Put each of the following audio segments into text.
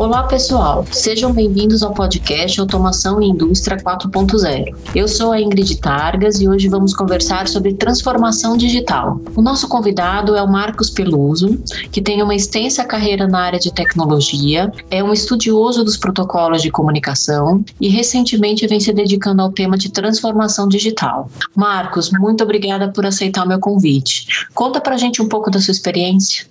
Olá, pessoal. Sejam bem-vindos ao podcast Automação e Indústria 4.0. Eu sou a Ingrid Targas e hoje vamos conversar sobre transformação digital. O nosso convidado é o Marcos Peluso, que tem uma extensa carreira na área de tecnologia, é um estudioso dos protocolos de comunicação e recentemente vem se dedicando ao tema de transformação digital. Marcos, muito obrigada por aceitar o meu convite. Conta pra gente um pouco da sua experiência.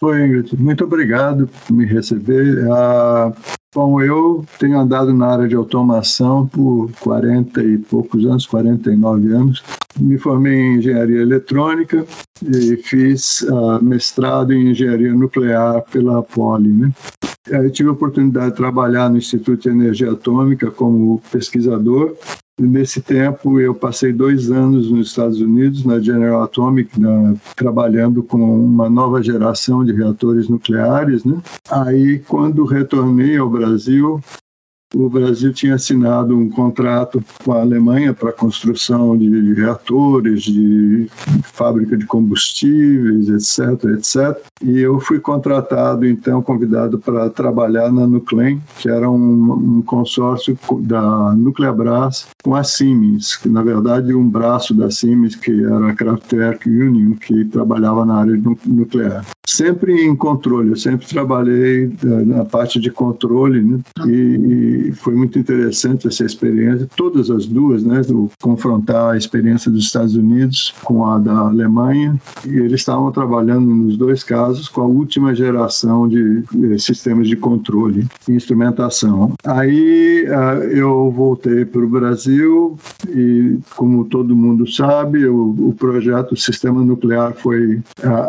Oi. Muito obrigado por me receber. Ah, bom, eu tenho andado na área de automação por 40 e poucos anos, 49 anos. Me formei em engenharia eletrônica e fiz ah, mestrado em engenharia nuclear pela Poli. Né? Eu tive a oportunidade de trabalhar no Instituto de Energia Atômica como pesquisador Nesse tempo, eu passei dois anos nos Estados Unidos, na General Atomic, na, trabalhando com uma nova geração de reatores nucleares. Né? Aí, quando retornei ao Brasil, o Brasil tinha assinado um contrato com a Alemanha para construção de reatores, de fábrica de combustíveis, etc, etc. E eu fui contratado, então, convidado para trabalhar na Nuclem, que era um, um consórcio da Nucleabras com a Siemens, que na verdade um braço da Siemens, que era a Kraftwerk Union, que trabalhava na área nuclear. Sempre em controle, eu sempre trabalhei eh, na parte de controle, né? e foi muito interessante essa experiência, todas as duas, né, do confrontar a experiência dos Estados Unidos com a da Alemanha, e eles estavam trabalhando nos dois casos com a última geração de eh, sistemas de controle e instrumentação. Aí uh, eu voltei para o Brasil e, como todo mundo sabe, o, o projeto Sistema Nuclear foi uh,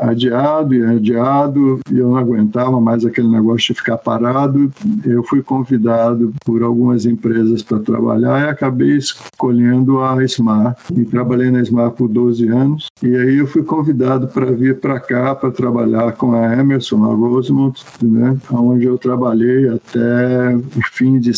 adiado e adiado, e eu não aguentava mais aquele negócio de ficar parado. Eu fui convidado por algumas empresas para trabalhar e acabei escolhendo a Smar. E trabalhei na Smar por 12 anos. E aí eu fui convidado para vir para cá para trabalhar com a Emerson, a Rosemont, né, onde eu trabalhei até o fim de,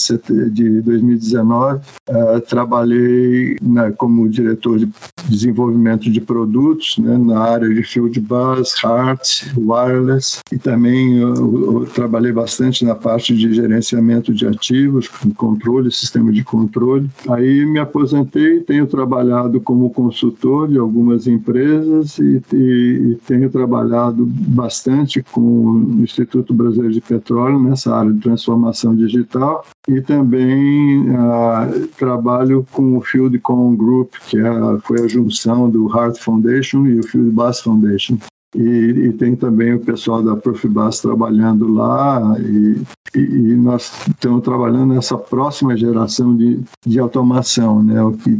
de 2019. Uh, eh, trabalhei né, como diretor de desenvolvimento de produtos né, na área de field bus, heart, wireless e também eu, eu trabalhei bastante na parte de gerenciamento de ativos controle, sistema de controle. Aí me aposentei, tenho trabalhado como consultor de algumas empresas e, e, e tenho trabalhado bastante com o Instituto Brasileiro de Petróleo nessa área de transformação digital e também uh, trabalho com o Field Common Group, que é, foi a junção do Heart Foundation e o Field Bass Foundation. E, e, tem também o pessoal da Profibas trabalhando lá e, e, e, nós estamos trabalhando nessa próxima geração de, de automação, né? O que,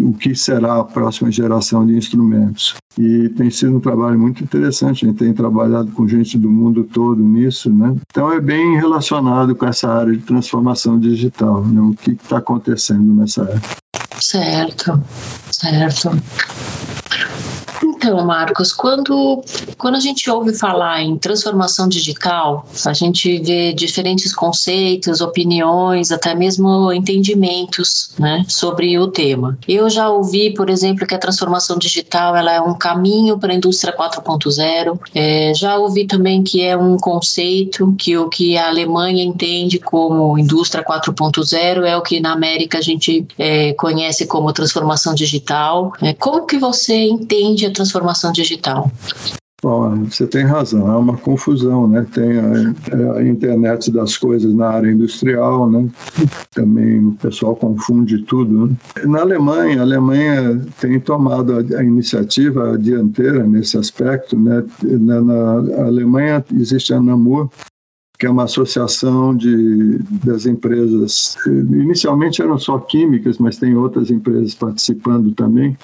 o que será a próxima geração de instrumentos. E tem sido um trabalho muito interessante, a gente tem trabalhado com gente do mundo todo nisso, né? Então é bem relacionado com essa área de transformação digital, né? O que está acontecendo nessa área. Certo, certo. Então, Marcos, quando, quando a gente ouve falar em transformação digital, a gente vê diferentes conceitos, opiniões, até mesmo entendimentos né, sobre o tema. Eu já ouvi, por exemplo, que a transformação digital ela é um caminho para a indústria 4.0. É, já ouvi também que é um conceito que o que a Alemanha entende como indústria 4.0 é o que na América a gente é, conhece como transformação digital. É, como que você entende a transformação transformação digital? Bom, você tem razão, é uma confusão, né? Tem a, a, internet das coisas na área industrial, né? Também o pessoal confunde tudo. Né? Na Alemanha, a Alemanha tem tomado a, a iniciativa dianteira nesse aspecto, né? Na, na Alemanha existe a NAMUR, que é uma associação de, das empresas. Inicialmente eram só químicas, mas tem outras empresas participando também,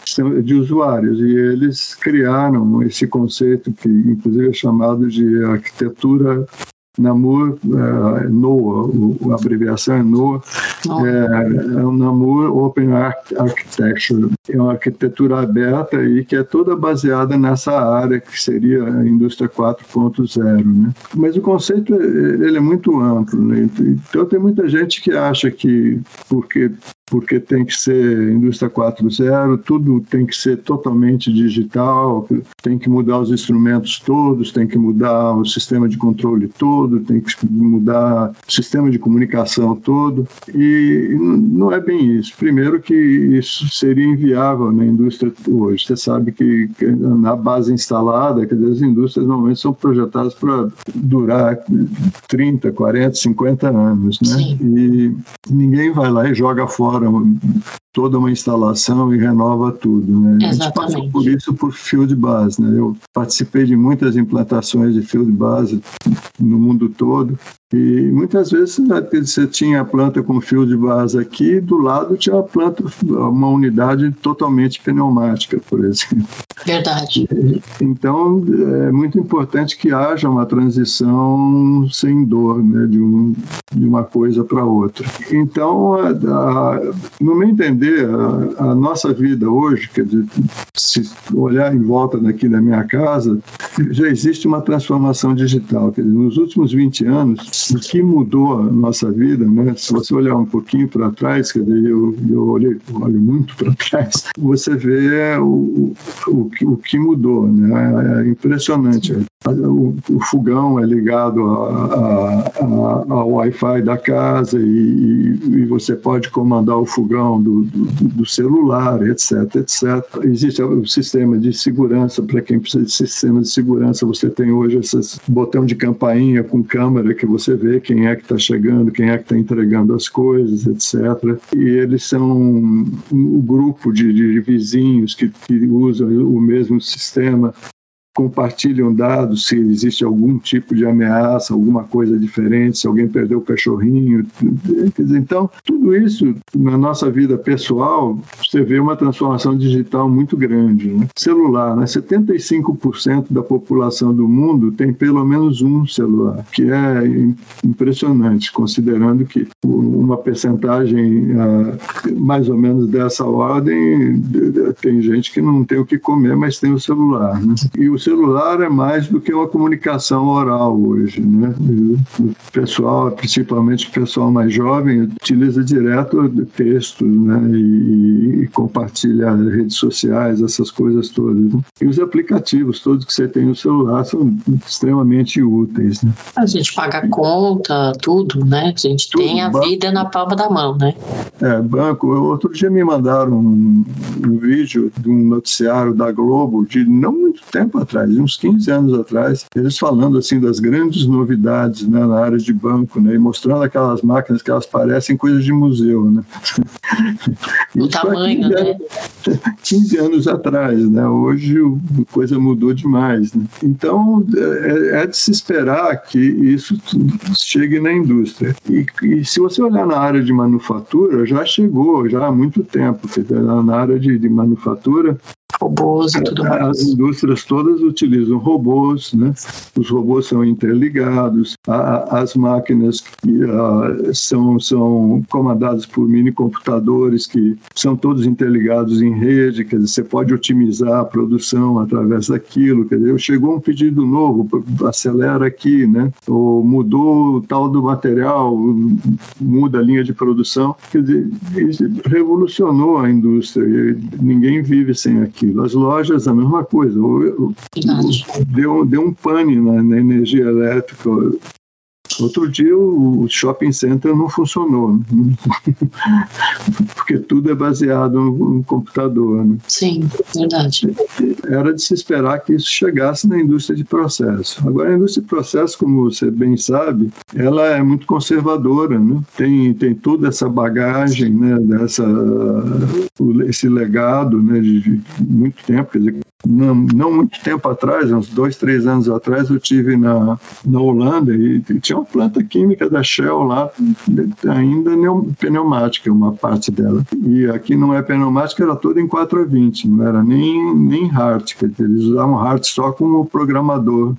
de usuários. E eles criaram esse conceito, que inclusive é chamado de arquitetura Namur, uh, NOAA, o, a abreviação é NOAA, é, é um Namur Open Architecture, é uma arquitetura aberta e que é toda baseada nessa área que seria a indústria 4.0, né? Mas o conceito ele é muito amplo, né? Então tem muita gente que acha que porque porque tem que ser indústria 4.0, tudo tem que ser totalmente digital, tem que mudar os instrumentos todos, tem que mudar o sistema de controle todo, tem que mudar o sistema de comunicação todo. E não é bem isso. Primeiro que isso seria inviável na indústria hoje. Você sabe que na base instalada, quer dizer, as indústrias normalmente são projetadas para durar 30, 40, 50 anos, né? Sim. E ninguém vai lá e joga fora toda uma instalação e renova tudo. Né? A gente passou por isso por field bus. Né? Eu participei de muitas implantações de field bus no mundo todo e muitas vezes né, você tinha a planta com fio de base aqui, do lado tinha uma planta, uma unidade totalmente pneumática, por exemplo. Verdade. Então é muito importante que haja uma transição sem dor, né, de, um, de uma coisa para outra. Então, a, a, no meu entender, a, a, nossa vida hoje, dizer, se olhar em volta daqui da minha casa, já existe uma transformação digital. Quer dizer, nos últimos 20 anos, o que mudou a nossa vida, né? Se você olhar um pouquinho para trás, quer dizer, eu, eu olhei, olho muito para trás, você vê o, o, o que mudou, né? É impressionante. O, o fogão é ligado ao Wi-Fi da casa e, e, você pode comandar o fogão do, do, do, celular, etc, etc. Existe o sistema de segurança, para quem precisa de sistema de segurança, você tem hoje esse botão de campainha com câmera que você vê quem é que está chegando, quem é que está entregando as coisas, etc. E eles são um grupo de, de vizinhos que, que usam o mesmo sistema compartilham dados se existe algum tipo de ameaça, alguma coisa diferente, se alguém perdeu o cachorrinho. Então, tudo isso na nossa vida pessoal, você vê uma transformação digital muito grande. Né? Celular, né? 75% da população do mundo tem pelo menos um celular, que é impressionante, considerando que uma percentagem ah, mais ou menos dessa ordem tem gente que não tem o que comer, mas tem o celular. Né? E o celular é mais do que uma comunicação oral hoje, né? O pessoal, principalmente o pessoal mais jovem, utiliza direto texto, né? E, e compartilha redes sociais, essas coisas todas. Né? E os aplicativos todos que você tem no celular são extremamente úteis, né? A gente paga conta, tudo, né? A gente tudo, tem a banco, vida na palma da mão, né? É, banco. Outro dia me mandaram um, um vídeo de um noticiário da Globo de não muito tempo atrás atrás, uns 15 anos atrás, eles falando assim das grandes novidades né, na área de banco, né, e mostrando aquelas máquinas que elas parecem coisas de museu, né? O tamanho, 15 né? Anos, 15 anos atrás, né? Hoje a coisa mudou demais, né? Então é, é, de se esperar que isso chegue na indústria. E, e, se você olhar na área de manufatura, já chegou já há muito tempo. Na área de, de manufatura, robôs e tudo mais. As indústrias todas utilizam robôs, né? Os robôs são interligados, a, as máquinas a, são, são comandadas por mini computadores que são todos interligados em rede, quer dizer, você pode otimizar a produção através daquilo, quer dizer, chegou um pedido novo, acelera aqui, né? Ou mudou o tal do material, muda a linha de produção, quer dizer, revolucionou a indústria, ninguém vive sem aquilo aquilo. As lojas, a mesma coisa. Deu, deu um pane na, na energia elétrica. Outro dia o shopping center não funcionou, porque tudo é baseado no computador. Né? Sim, verdade. Era de se esperar que isso chegasse na indústria de processo. Agora, a indústria de processo, como você bem sabe, ela é muito conservadora, né? tem, tem toda essa bagagem, né? Dessa, esse legado né? de, de muito tempo, quer dizer, não, não, muito tempo atrás, uns dois, três anos atrás, eu tive na, na Holanda e, e tinha uma planta química da Shell lá, ainda pneumática, uma parte dela. E aqui não é pneumática, era toda em 4 a 20, não era nem, nem Hart, eles usavam Hart só como programador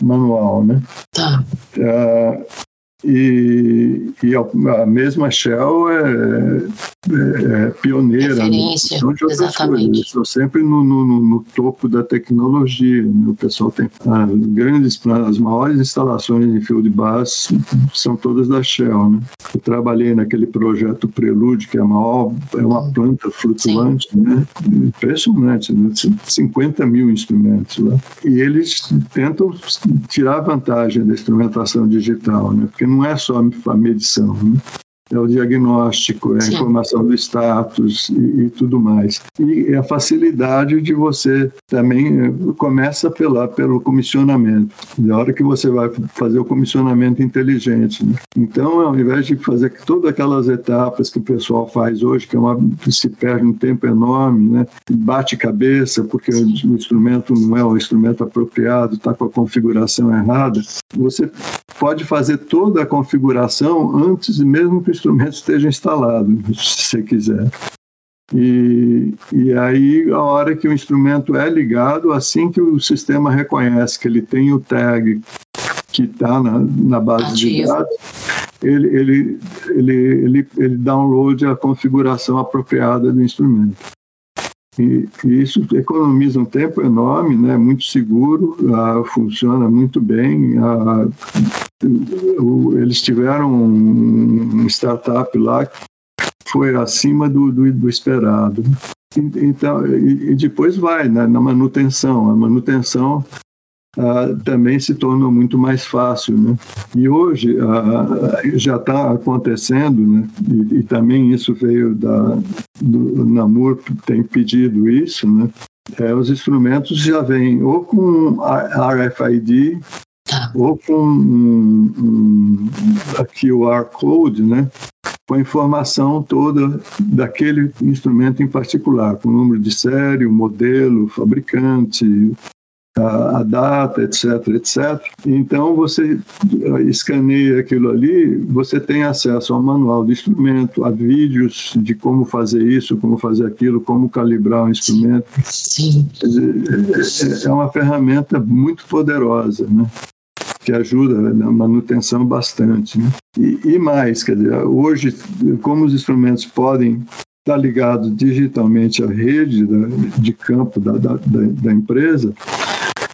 manual, né? Tá. Uh, e, e, a mesma Shell é, é, pioneira Referência, de outras exatamente. Estou sempre no, no, no, topo da tecnologia. Né? O pessoal tem ah, grandes, as maiores instalações em fio de base são todas da Shell. Né? Eu trabalhei naquele projeto Prelude, que é, maior, é uma planta flutuante, né? impressionante, né? 50 mil instrumentos lá. E eles tentam tirar vantagem da instrumentação digital, né? porque não é só a medição. Né? É o diagnóstico, é a Sim. informação do status e, e, tudo mais. E a facilidade de você também eh, começa pela, pelo comissionamento. Na hora que você vai fazer o comissionamento inteligente. Né? Então, ao invés de fazer todas aquelas etapas que o pessoal faz hoje, que, é uma, se perde um tempo enorme, né? bate cabeça porque o, o instrumento não é o instrumento apropriado, está com a configuração errada, você pode fazer toda a configuração antes mesmo que instrumento esteja instalado, se você quiser. E, e aí, a hora que o instrumento é ligado, assim que o sistema reconhece que ele tem o tag que está na, na, base de dados, ele, ele, ele, ele, ele download a configuração apropriada do instrumento. E, e, isso economiza um tempo enorme, né? muito seguro, uh, funciona muito bem. Uh, eles tiveram um startup lá que foi acima do, do, do esperado. Então, e, depois vai né, na manutenção. A manutenção Uh, também se torna muito mais fácil. Né? E hoje uh, já está acontecendo, né? E, e, também isso veio da, do Namur, tem pedido isso, né? É, os instrumentos já vêm ou com RFID. Ou com um, um, a QR Code, né? com a informação toda daquele instrumento em particular, com o número de série, o modelo, o fabricante, a, a, data, etc, etc. Então, você escaneia aquilo ali, você tem acesso ao manual do instrumento, a vídeos de como fazer isso, como fazer aquilo, como calibrar o instrumento. Sim. É, é uma ferramenta muito poderosa, né? Que ajuda na manutenção bastante. Né? E, e, mais, quer dizer, hoje, como os instrumentos podem estar ligados digitalmente à rede da, de campo da, da, da empresa,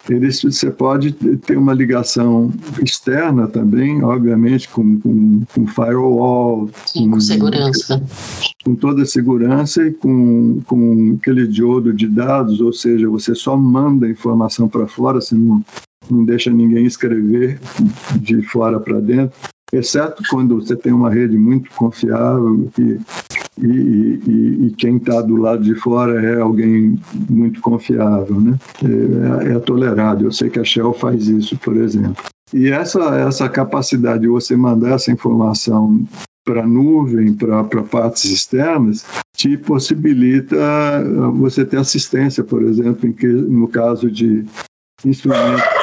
eles, você pode ter uma ligação externa também, obviamente, com, com, com firewall. Sim, com, com segurança. Com toda a segurança e com, com aquele diodo de dados, ou seja, você só manda a informação para fora, você não, não deixa ninguém escrever de fora para dentro exceto quando você tem uma rede muito confiável e, e, e, e quem está do lado de fora é alguém muito confiável, né? É, é, tolerado. Eu sei que a Shell faz isso, por exemplo. E essa, essa capacidade de você mandar essa informação para a nuvem, para partes externas, te possibilita você ter assistência, por exemplo, em que, no caso de instrumentos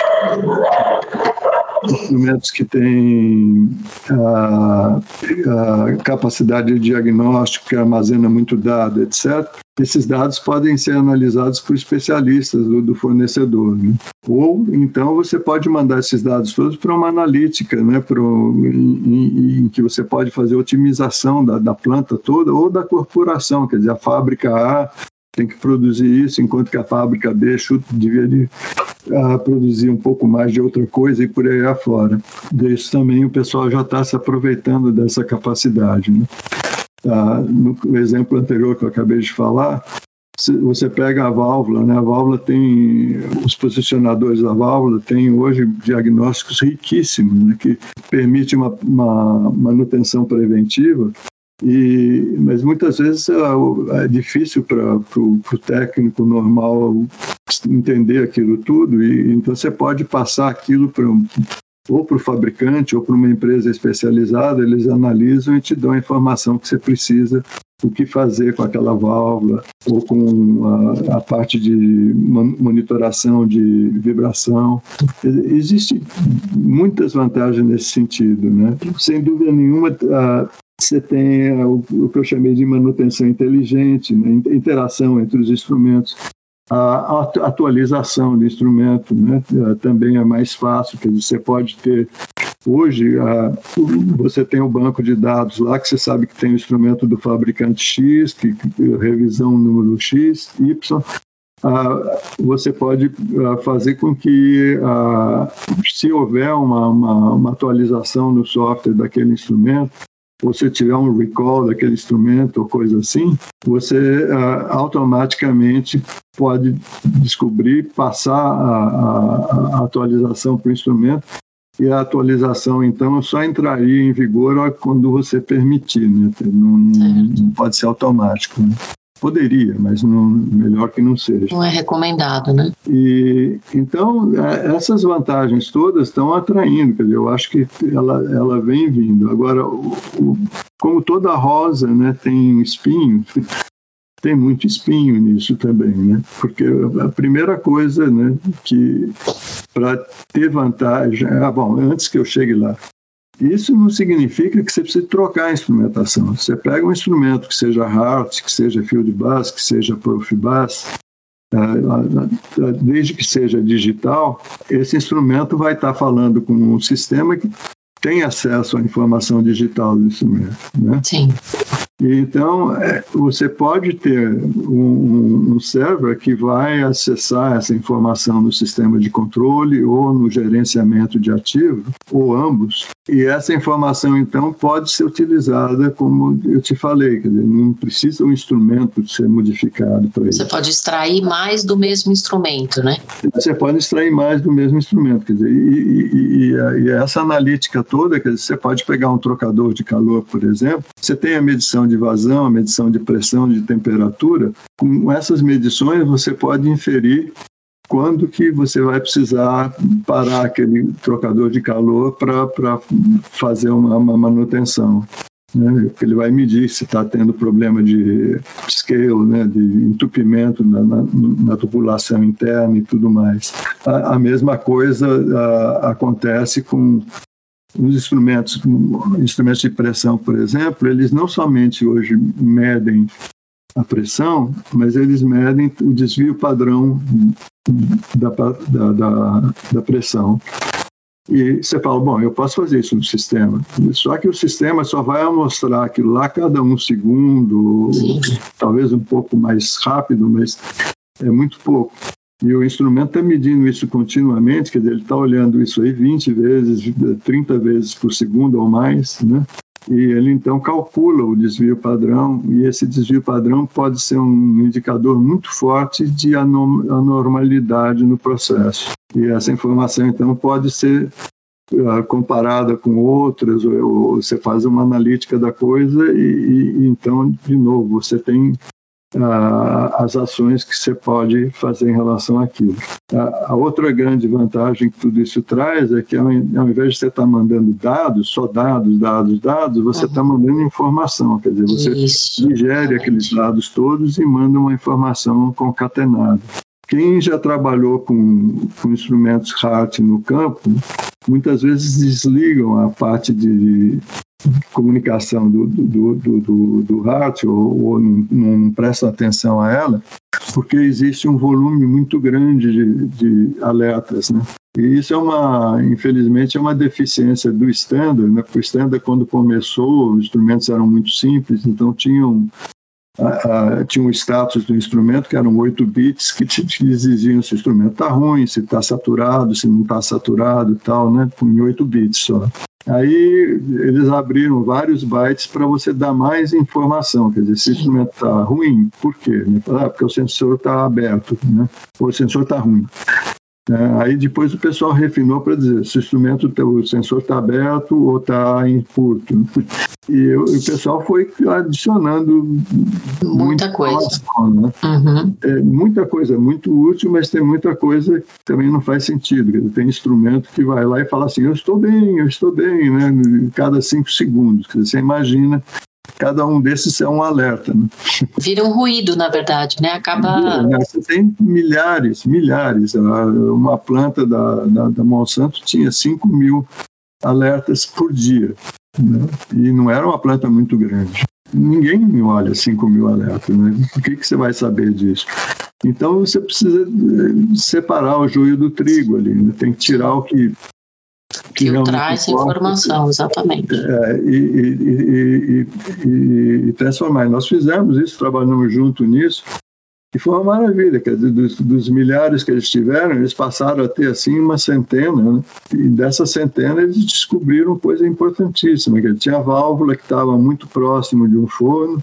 instrumentos que têm a, a, capacidade de diagnóstico, que armazena muito dado, etc., esses dados podem ser analisados por especialistas do, do fornecedor. Né? Ou então você pode mandar esses dados todos para uma analítica, né? Pro, em, em, que você pode fazer otimização da, da planta toda ou da corporação, quer dizer, a fábrica A tem que produzir isso, enquanto que a fábrica B devia de, uh, produzir um pouco mais de outra coisa e por aí afora. Isso também o pessoal já está se aproveitando dessa capacidade. Né? Uh, no exemplo anterior que eu acabei de falar, você pega a válvula, né? A válvula tem os posicionadores da válvula tem hoje diagnósticos riquíssimos, né? que permite uma, uma manutenção preventiva e, mas muitas vezes é, é difícil para o técnico normal entender aquilo tudo, e então você pode passar aquilo para ou para o fabricante ou para uma empresa especializada, eles analisam e te dão a informação que você precisa, o que fazer com aquela válvula, ou com a, a parte de monitoração de vibração. Existem muitas vantagens nesse sentido. Né? Sem dúvida nenhuma, a, você tem é, o, o, que eu chamei de manutenção inteligente, né? interação entre os instrumentos. A atualização do instrumento né? É, também é mais fácil, quer dizer, você pode ter Hoje, você tem o banco de dados lá, que você sabe que tem o instrumento do fabricante X, que, revisão número X, Y. Você pode fazer com que, se houver uma, uma, uma, atualização no software daquele instrumento, se tiver um recall daquele instrumento ou coisa assim, você automaticamente pode descobrir, passar a, a, a atualização para o instrumento e a atualização, então, só entraria em vigor quando você permitir, né? não, não pode ser automático. Né? Poderia, mas não, melhor que não seja. Não é recomendado, né? E, então, é, essas vantagens todas estão atraindo, quer dizer, eu acho que ela, ela vem vindo. Agora, o, o, como toda rosa né, tem espinho, tem muito espinho nisso também, né? Porque a primeira coisa, né, que para ter vantagem, ah, bom, antes que eu chegue lá, isso não significa que você precisa trocar a instrumentação. Você pega um instrumento que seja Hart, que seja Field Bass, que seja Profibas, eh, desde que seja digital, esse instrumento vai estar falando com um sistema que tem acesso à informação digital do instrumento. Né? Sim. Então, é, você pode ter um, um, server que vai acessar essa informação no sistema de controle ou no gerenciamento de ativo, ou ambos, e essa informação, então, pode ser utilizada como eu te falei, dizer, não precisa um instrumento ser modificado para isso. Você pode extrair mais do mesmo instrumento, né? Você pode extrair mais do mesmo instrumento, quer dizer, e, e, e, e essa analítica toda, quer dizer, você pode pegar um trocador de calor, por exemplo, você tem a medição de vazão, a medição de pressão, de temperatura, com essas medições você pode inferir quando que você vai precisar parar aquele trocador de calor para fazer uma, uma manutenção. Né? Ele vai medir se está tendo problema de scale, né? de entupimento na, na, na, tubulação interna e tudo mais. A, a mesma coisa a, acontece com os instrumentos, instrumentos de pressão, por exemplo, eles não somente hoje medem a pressão, mas eles medem o desvio padrão da, da, da, da pressão. E você fala, bom, eu posso fazer isso no sistema. Só que o sistema só vai mostrar aquilo lá cada um segundo, talvez um pouco mais rápido, mas é muito pouco. E o instrumento está medindo isso continuamente, quer dizer, ele está olhando isso aí 20 vezes, 30 vezes por segundo ou mais, né? E ele então calcula o desvio padrão, e esse desvio padrão pode ser um indicador muito forte de anormalidade no processo. E essa informação então pode ser uh, comparada com outras, ou, ou, você faz uma analítica da coisa, e, e então, de novo, você tem as ações que você pode fazer em relação àquilo. A, outra grande vantagem que tudo isso traz é que ao, ao invés de você estar tá mandando dados, só dados, dados, dados, você está uhum. mandando informação, quer dizer, você isso. digere aqueles dados todos e manda uma informação concatenada. Quem já trabalhou com, com instrumentos HART no campo, muitas vezes desligam a parte de comunicação do, do, do, do, do ou, ou não, não presta atenção a ela, porque existe um volume muito grande de, de alertas, né? E isso é uma, infelizmente, é uma deficiência do standard, né? Porque o standard, quando começou, os instrumentos eram muito simples, então tinham a, a, tinha um status do instrumento que eram 8 bits que te, te exigiam se o instrumento está ruim, se está saturado, se não está saturado e tal, né? Com 8 bits só. Aí eles abriram vários bytes para você dar mais informação. Quer dizer, se o instrumento está ruim, por quê? Ah, porque o sensor está aberto, né? ou o sensor está ruim. É, aí depois o pessoal refinou para dizer se o instrumento, o sensor está aberto ou está em curto. E o, o pessoal foi adicionando muita, coisa. Né? Uhum. É, muita coisa muito útil, mas tem muita coisa que também não faz sentido. Tem instrumento que vai lá e fala assim: eu estou bem, eu estou bem, né? cada cinco segundos. Você imagina cada um desses é um alerta. Né? Vira um ruído, na verdade, né? Acaba. Né? Você tem milhares, milhares. Uma planta da, da, da Monsanto tinha 5 mil alertas por dia. Né? E não era uma planta muito grande. Ninguém olha 5 mil alertas. Né? O que, que você vai saber disso? Então você precisa eh, separar o joio do trigo ali. Né? Tem que tirar o que Filtrar essa informação, exatamente. É, e, e, e, e, transformar. Nós fizemos isso, trabalhamos junto nisso, e foi uma maravilha, quer dizer, dos, dos, milhares que eles tiveram, eles passaram a ter assim uma centena, né? e dessa centena eles descobriram coisa importantíssima, que tinha a válvula que estava muito próximo de um forno,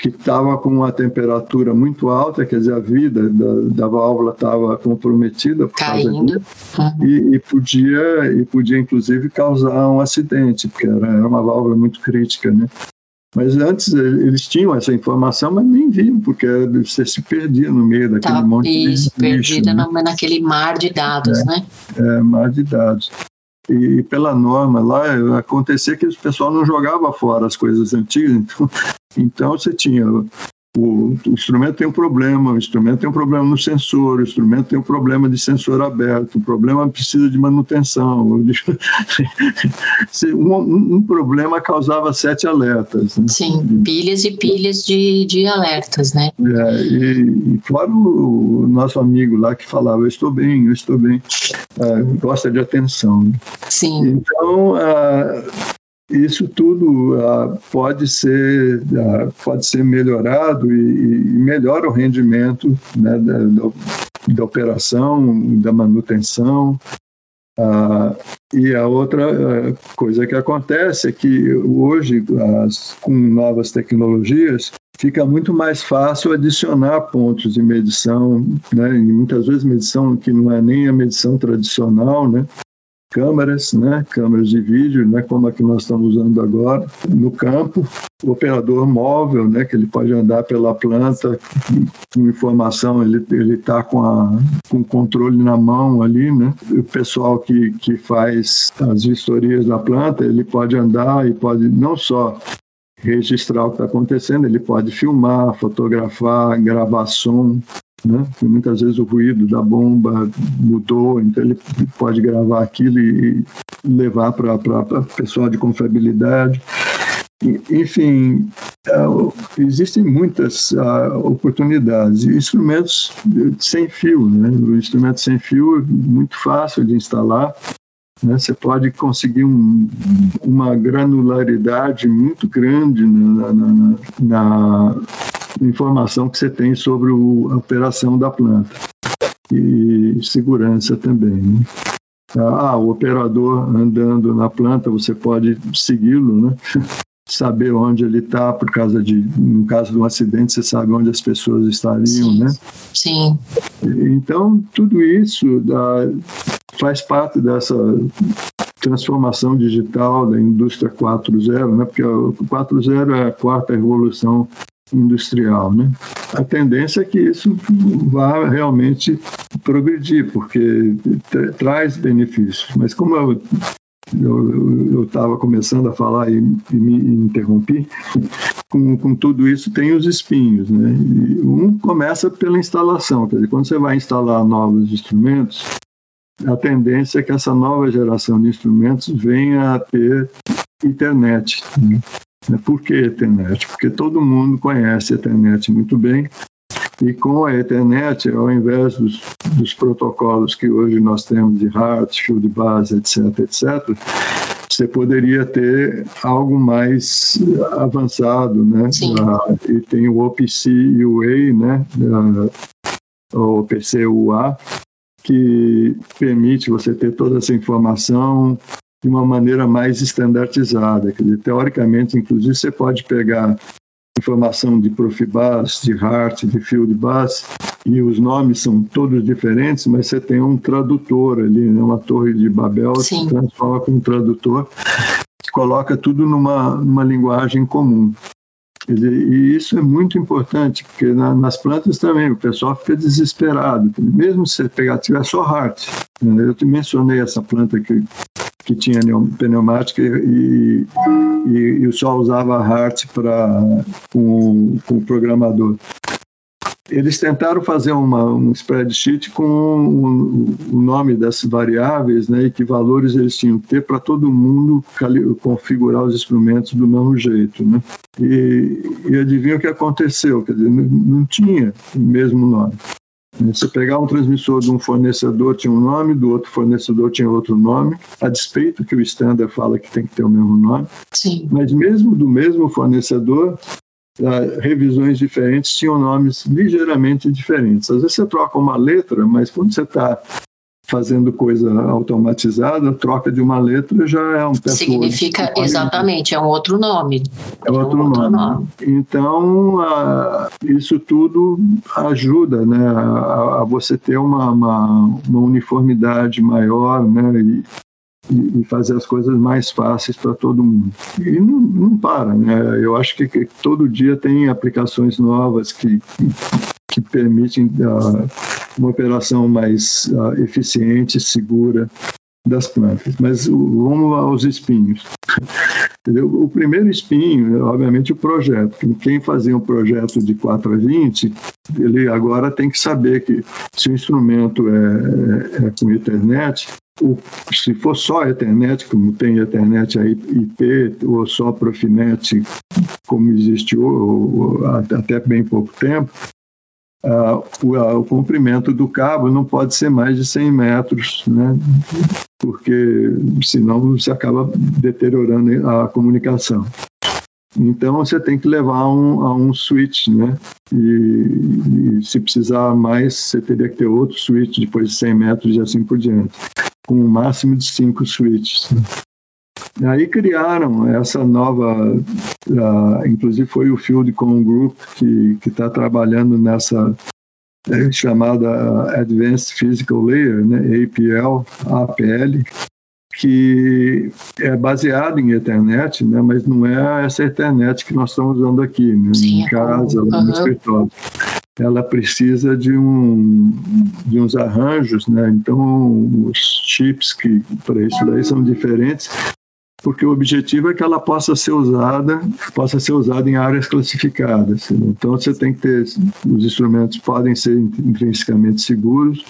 que estava com uma temperatura muito alta, quer dizer, a vida da, da válvula estava comprometida por Caindo. causa disso, uhum. e, e, podia, e podia inclusive causar um acidente, porque era, era uma válvula muito crítica, né? Mas antes eles tinham essa informação, mas nem viam, porque você se perdia no meio daquele tá, monte isso, de perdida né? naquele mar de dados, é, né? É, mar de dados. E pela norma lá, acontecia que o pessoal não jogava fora as coisas antigas, então, então você tinha o, o, instrumento tem um problema, o instrumento tem um problema no sensor, o instrumento tem um problema de sensor aberto, o problema precisa de manutenção. um, um, problema causava sete alertas. Né? Sim, pilhas e pilhas de, de alertas, né? É, e, e fora o, o, nosso amigo lá que falava, eu estou bem, eu estou bem, ah, gosta de atenção. Né? Sim. Então, ah, isso tudo uh, pode ser uh, pode ser melhorado e, e melhora o rendimento né, da, da, operação da manutenção uh, e a outra coisa que acontece é que hoje as, com novas tecnologias fica muito mais fácil adicionar pontos de medição, né? E muitas vezes medição que não é nem a medição tradicional, né? Câmeras, né, câmeras de vídeo, né, como a que nós estamos usando agora, no campo, o operador móvel, né, que ele pode andar pela planta com informação, ele ele está com a com controle na mão ali, né, o pessoal que que faz as vistorias da planta, ele pode andar e pode não só registrar o que está acontecendo, ele pode filmar, fotografar, gravar som, né? muitas vezes o ruído da bomba mudou, então ele pode gravar aquilo e levar para o pessoal de confiabilidade. Enfim, uh, existem muitas uh, oportunidades. Instrumentos sem fio, né? o instrumento sem fio é muito fácil de instalar. Né? Você pode conseguir um, uma granularidade muito grande na, na, na informação que você tem sobre o, a operação da planta e segurança também. Né? Ah, o operador andando na planta, você pode segui-lo, né? saber onde ele está por causa de, no caso de um acidente, você sabe onde as pessoas estariam, né? Sim. Então tudo isso dá, faz parte dessa transformação digital da indústria 4.0, né? Porque o 4.0 é a quarta revolução industrial. Né? A tendência é que isso vá realmente progredir, porque tra traz benefícios. Mas como eu eu estava começando a falar e, e me interrompi. Com, com, tudo isso tem os espinhos, né? E um começa pela instalação, quer dizer, quando você vai instalar novos instrumentos, a tendência é que essa nova geração de instrumentos venha a ter internet. Né? Né? Por que Ethernet? Porque todo mundo conhece a Ethernet muito bem. E com a Ethernet, ao invés dos, dos protocolos que hoje nós temos de HART, field base, etc., etc., você poderia ter algo mais avançado, né? Ah, e tem o OPC UA, né? Ah, o OPC UA, que permite você ter toda essa informação de uma maneira mais estandartizada. Quer dizer, teoricamente, inclusive, você pode pegar informação de Profibus, de Hart, de Fieldbus, e os nomes são todos diferentes, mas você tem um tradutor ali, né? uma torre de Babel Sim. se transforma com um tradutor que coloca tudo numa, numa linguagem comum. E isso é muito importante, porque na, nas plantas também o pessoal fica desesperado. Mesmo se você pegar, tiver só heart. Né? Eu te mencionei essa planta que que tinha pneumática e, e, e só usava Heart para com, com o programador. Eles tentaram fazer uma, um spreadsheet com o, nome dessas variáveis né, e que valores eles tinham que ter para todo mundo configurar os instrumentos do mesmo jeito. Né? E, e adivinha o que aconteceu? Quer dizer, não, não tinha o mesmo nome. Você pegar um transmissor de um fornecedor tinha um nome, do outro fornecedor tinha outro nome, a despeito que o standard fala que tem que ter o mesmo nome. Sim. Mas mesmo do mesmo fornecedor, uh, revisões diferentes tinham nomes ligeiramente diferentes. Às vezes você troca uma letra, mas quando você está fazendo coisa automatizada, troca de uma letra já é um Significa exatamente, é um outro nome. É outro, é um outro nome. nome. Então, uh, isso tudo ajuda né, a, a você ter uma, uma, uma, uniformidade maior né, e, e fazer as coisas mais fáceis para todo mundo. E não, não para, né? Eu acho que, que, todo dia tem aplicações novas que, que permitem uh, uma operação mais uh, eficiente, segura das plantas. Mas vamos aos espinhos. O primeiro espinho obviamente, o projeto. Quem fazia um projeto de 4 a 20, ele agora tem que saber que se o instrumento é, é, é com Ethernet, o, se for só Ethernet, como tem Ethernet aí, IP, ou só Profinet, como existiu até bem pouco tempo, Uh, o, uh, o, comprimento do cabo não pode ser mais de 100 metros, né? porque senão você acaba deteriorando a comunicação. Então você tem que levar um, a um switch, né? E, e, se precisar mais, você teria que ter outro switch depois de 100 metros e assim por diante, com um máximo de cinco switches. E aí criaram essa nova, uh, inclusive foi o Fieldcom Group que está trabalhando nessa é, chamada Advanced Physical Layer, né, APL, APL, que é baseado em Ethernet, né, mas não é essa Ethernet que nós estamos usando aqui, né, Sim, em casa, uhum. no escritório. Ela precisa de, um, de uns arranjos, né, então os chips que para isso daí são diferentes porque o objetivo é que ela possa ser usada, possa ser usada em áreas classificadas. Então você tem que ter, os instrumentos podem ser intrinsecamente seguros,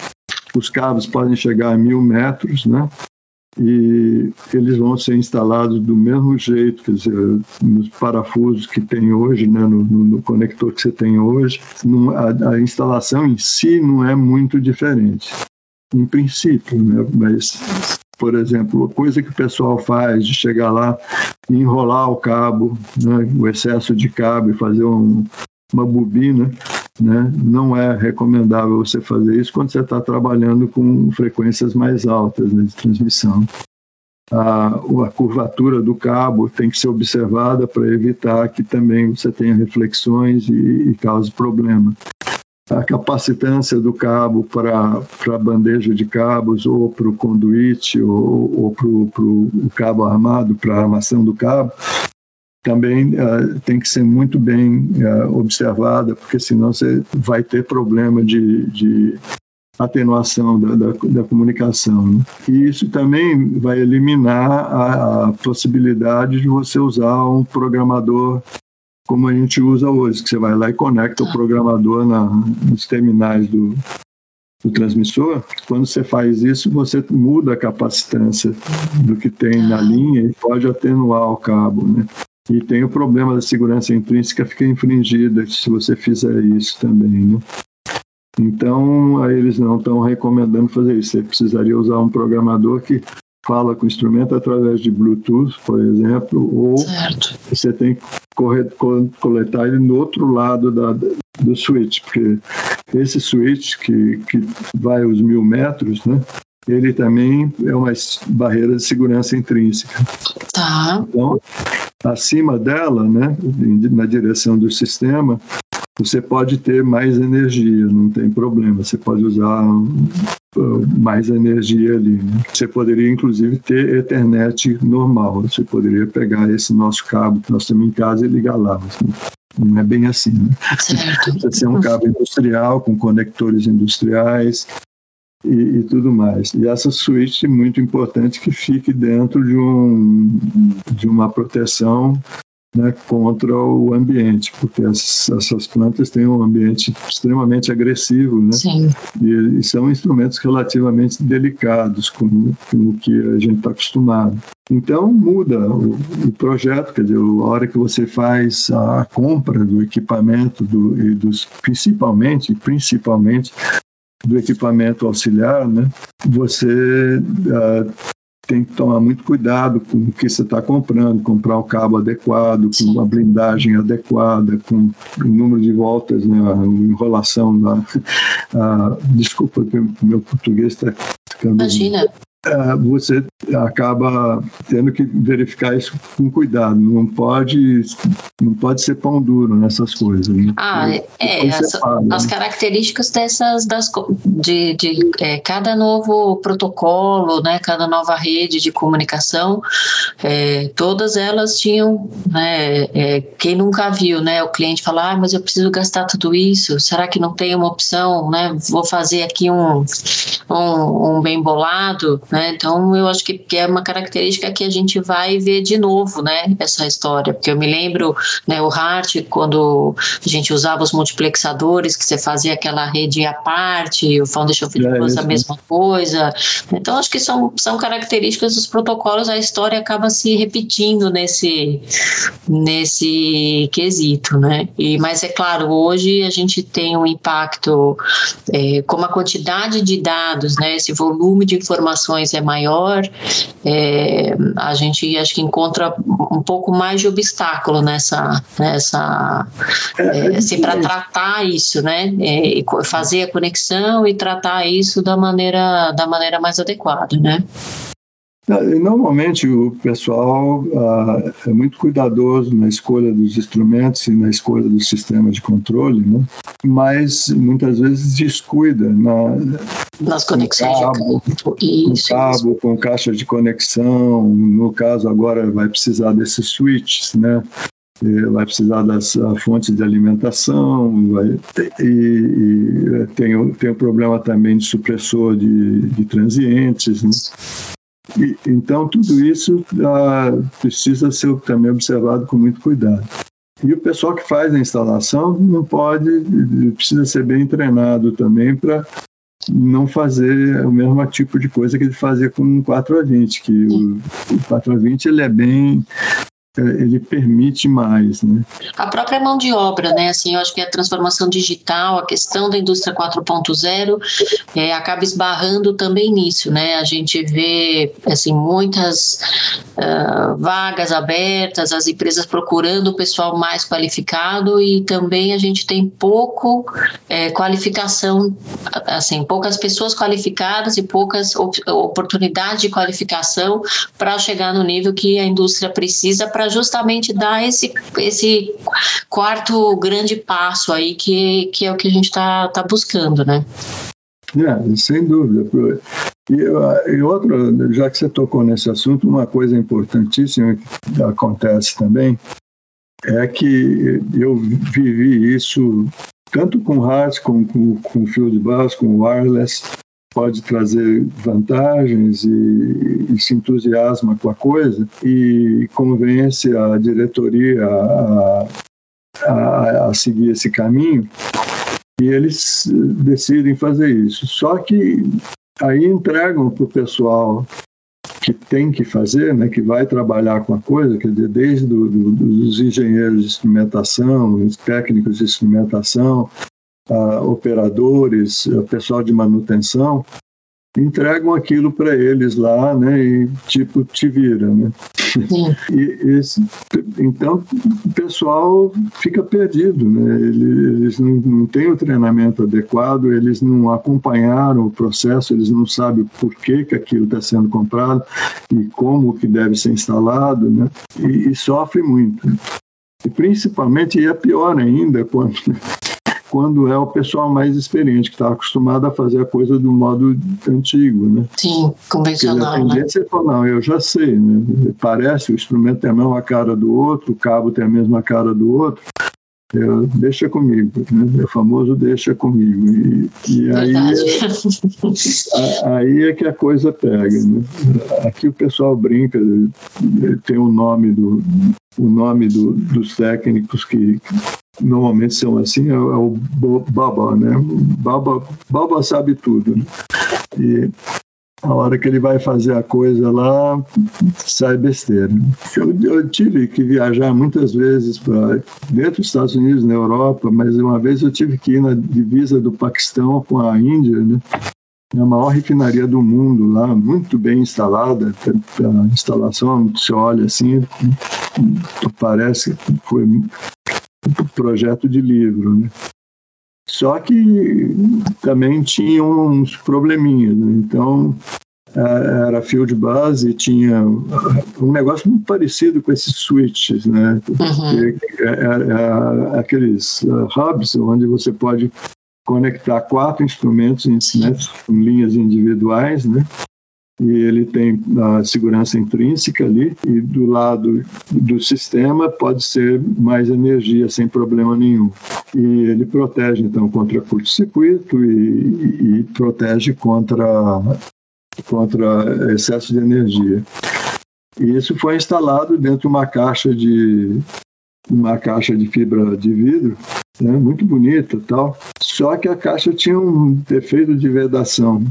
os cabos podem chegar a mil metros, né? E eles vão ser instalados do mesmo jeito, quer dizer, nos parafusos que tem hoje, né, no, no conector que você tem hoje. a, a instalação em si não é muito diferente, em princípio, né? mas por exemplo, coisa que o pessoal faz de chegar lá e enrolar o cabo, né, o excesso de cabo e fazer um, uma bobina, né, não é recomendável você fazer isso quando você está trabalhando com frequências mais altas né, de transmissão. A, a, curvatura do cabo tem que ser observada para evitar que também você tenha reflexões e, e cause problema a capacitância do cabo para a bandeja de cabos ou para o conduíte ou, ou para o cabo armado, para a armação do cabo, também uh, tem que ser muito bem uh, observada, porque senão você vai ter problema de, de atenuação da, da, da comunicação. Né? E isso também vai eliminar a, a possibilidade de você usar um programador como a gente usa hoje, que você vai lá e conecta o programador na, nos terminais do, do transmissor. Quando você faz isso, você muda a capacitância do que tem na linha e pode atenuar o cabo, né? E tem o problema da segurança intrínseca fica infringida se você fizer isso também, né? Então, aí eles não estão recomendando fazer isso. Você precisaria usar um programador que fala com o instrumento através de Bluetooth, por exemplo, ou certo. você tem que coletar ele no outro lado da, do switch, porque esse switch que, que vai aos mil metros, né, ele também é uma barreira de segurança intrínseca. Tá. Então, acima dela, né, na direção do sistema, você pode ter mais energia, não tem problema. Você pode usar mais energia ali. Né? Você poderia, inclusive, ter Ethernet normal. Você poderia pegar esse nosso cabo que nós temos em casa e ligar lá. Não é bem assim. Né? Você tem um cabo industrial com conectores industriais e, e, tudo mais. E essa switch é muito importante que fique dentro de, um, de uma proteção né, contra o ambiente, porque essas, essas, plantas têm um ambiente extremamente agressivo, né? Sim. E, e são instrumentos relativamente delicados com, com o que a gente está acostumado. Então muda o, o, projeto, quer dizer, a hora que você faz a compra do equipamento do, e dos, principalmente, principalmente do equipamento auxiliar, né, você uh, tem que tomar muito cuidado com o que você está comprando, comprar o cabo adequado, com uma blindagem adequada, com o número de voltas, né, a enrolação da. A, desculpa, meu português está ficando. Imagina. É, você acaba tendo que verificar isso com cuidado. Não pode, não pode ser pão duro nessas coisas. Né? Ah, é. As, as, características dessas das de, de é, cada novo protocolo, né, cada nova rede de comunicação, é, todas elas tinham, né, é, quem nunca viu, né, o cliente falar, ah, mas eu preciso gastar tudo isso. Será que não tem uma opção, né? Vou fazer aqui um um, um bem bolado né? Então eu acho que, é uma característica que a gente vai ver de novo, né? Essa história, porque eu me lembro, né? O Hart quando a gente usava os multiplexadores, que você fazia aquela rede à parte, o Foundation Field é, a mesma coisa. Então acho que são, são características dos protocolos. A história acaba se repetindo nesse nesse quesito, né? E mas é claro, hoje a gente tem um impacto é, como a quantidade de dados, né? Esse volume de informações é maior, é, a gente acho que encontra um pouco mais de obstáculo nessa, nessa é, é assim, para tratar isso, né? É, fazer a conexão e tratar isso da maneira, da maneira mais adequada, né? Normalmente o pessoal ah, é muito cuidadoso na escolha dos instrumentos e na escolha do sistema de controle, né? mas muitas vezes descuida na, nas conexões cabo, de isso, cabo, isso. com caixa de conexão. No caso agora vai precisar desses switches, né? vai precisar das fontes de alimentação, vai, e, e, tem, tem o problema também de supressor de, de transientes. Né? E, então, tudo isso ah, precisa ser também observado com muito cuidado. E o pessoal que faz a instalação não pode, precisa ser bem treinado também para não fazer o mesmo tipo de coisa que ele fazia com o 4A20, que o, o 4A20 ele é bem ele permite mais, né? A própria mão de obra, né? Assim, eu acho que a transformação digital, a questão da indústria 4.0 é, acaba esbarrando também nisso, né? A gente vê, assim, muitas uh, vagas abertas, as empresas procurando o pessoal mais qualificado e também a gente tem pouco é, qualificação, assim, poucas pessoas qualificadas e poucas op oportunidades de qualificação para chegar no nível que a indústria precisa para para justamente dar esse, esse quarto grande passo aí, que, que é o que a gente está tá buscando, né? É, sem dúvida. E, e outro, já que você tocou nesse assunto, uma coisa importantíssima que acontece também é que eu vivi isso tanto com hard, com, com, com fio de bus, com wireless, pode trazer vantagens e, e, se entusiasma com a coisa e convence a diretoria a, a, a seguir esse caminho e eles decidem fazer isso. Só que aí entregam para o pessoal que tem que fazer, né, que vai trabalhar com a coisa, quer dizer, desde do, do, os engenheiros de instrumentação, os técnicos de instrumentação, uh, operadores, pessoal de manutenção, entregam aquilo para eles lá, né? E tipo, te vira, né? e esse, então o pessoal fica perdido, né? Eles, não, não têm o treinamento adequado, eles não acompanharam o processo, eles não sabem por que, que aquilo está sendo comprado e como que deve ser instalado, né? E, e sofre muito. E principalmente, e é pior ainda, quando quando é o pessoal mais experiente, que está acostumado a fazer a coisa do modo antigo, né? Sim, convencional, Porque a tendência né? é falar, não, eu já sei, né? Parece, o instrumento tem a mesma cara do outro, o cabo tem a mesma cara do outro, eu, deixa comigo, né? o famoso deixa comigo. E, e aí, é, aí é que a coisa pega. Né? Aqui o pessoal brinca, tem o nome do o nome do, dos técnicos que, normalmente são assim, é, é o Baba, né? Baba, Baba sabe tudo. Né? E a hora que ele vai fazer a coisa lá, sai besteira. Eu, eu tive que viajar muitas vezes para dentro dos Estados Unidos, na Europa, mas uma vez eu tive que ir na divisa do Paquistão com a Índia, né? É a maior refinaria do mundo lá, muito bem instalada. A instalação, você olha assim, parece que foi projeto de livro, né? Só que também tinha uns probleminhas, né? Então, era field bus e tinha um negócio muito parecido com esses switches, né? Uhum. É, é, é, aqueles uh, hubs onde você pode conectar quatro instrumentos né, em linhas individuais, né? E ele tem a segurança intrínseca ali, e do lado do sistema pode ser mais energia sem problema nenhum. E ele protege, então, contra curto-circuito e, e protege contra, contra excesso de energia. E isso foi instalado dentro de uma caixa de uma caixa de fibra de vidro, né, muito bonita tal. Só que a caixa tinha um defeito de vedação.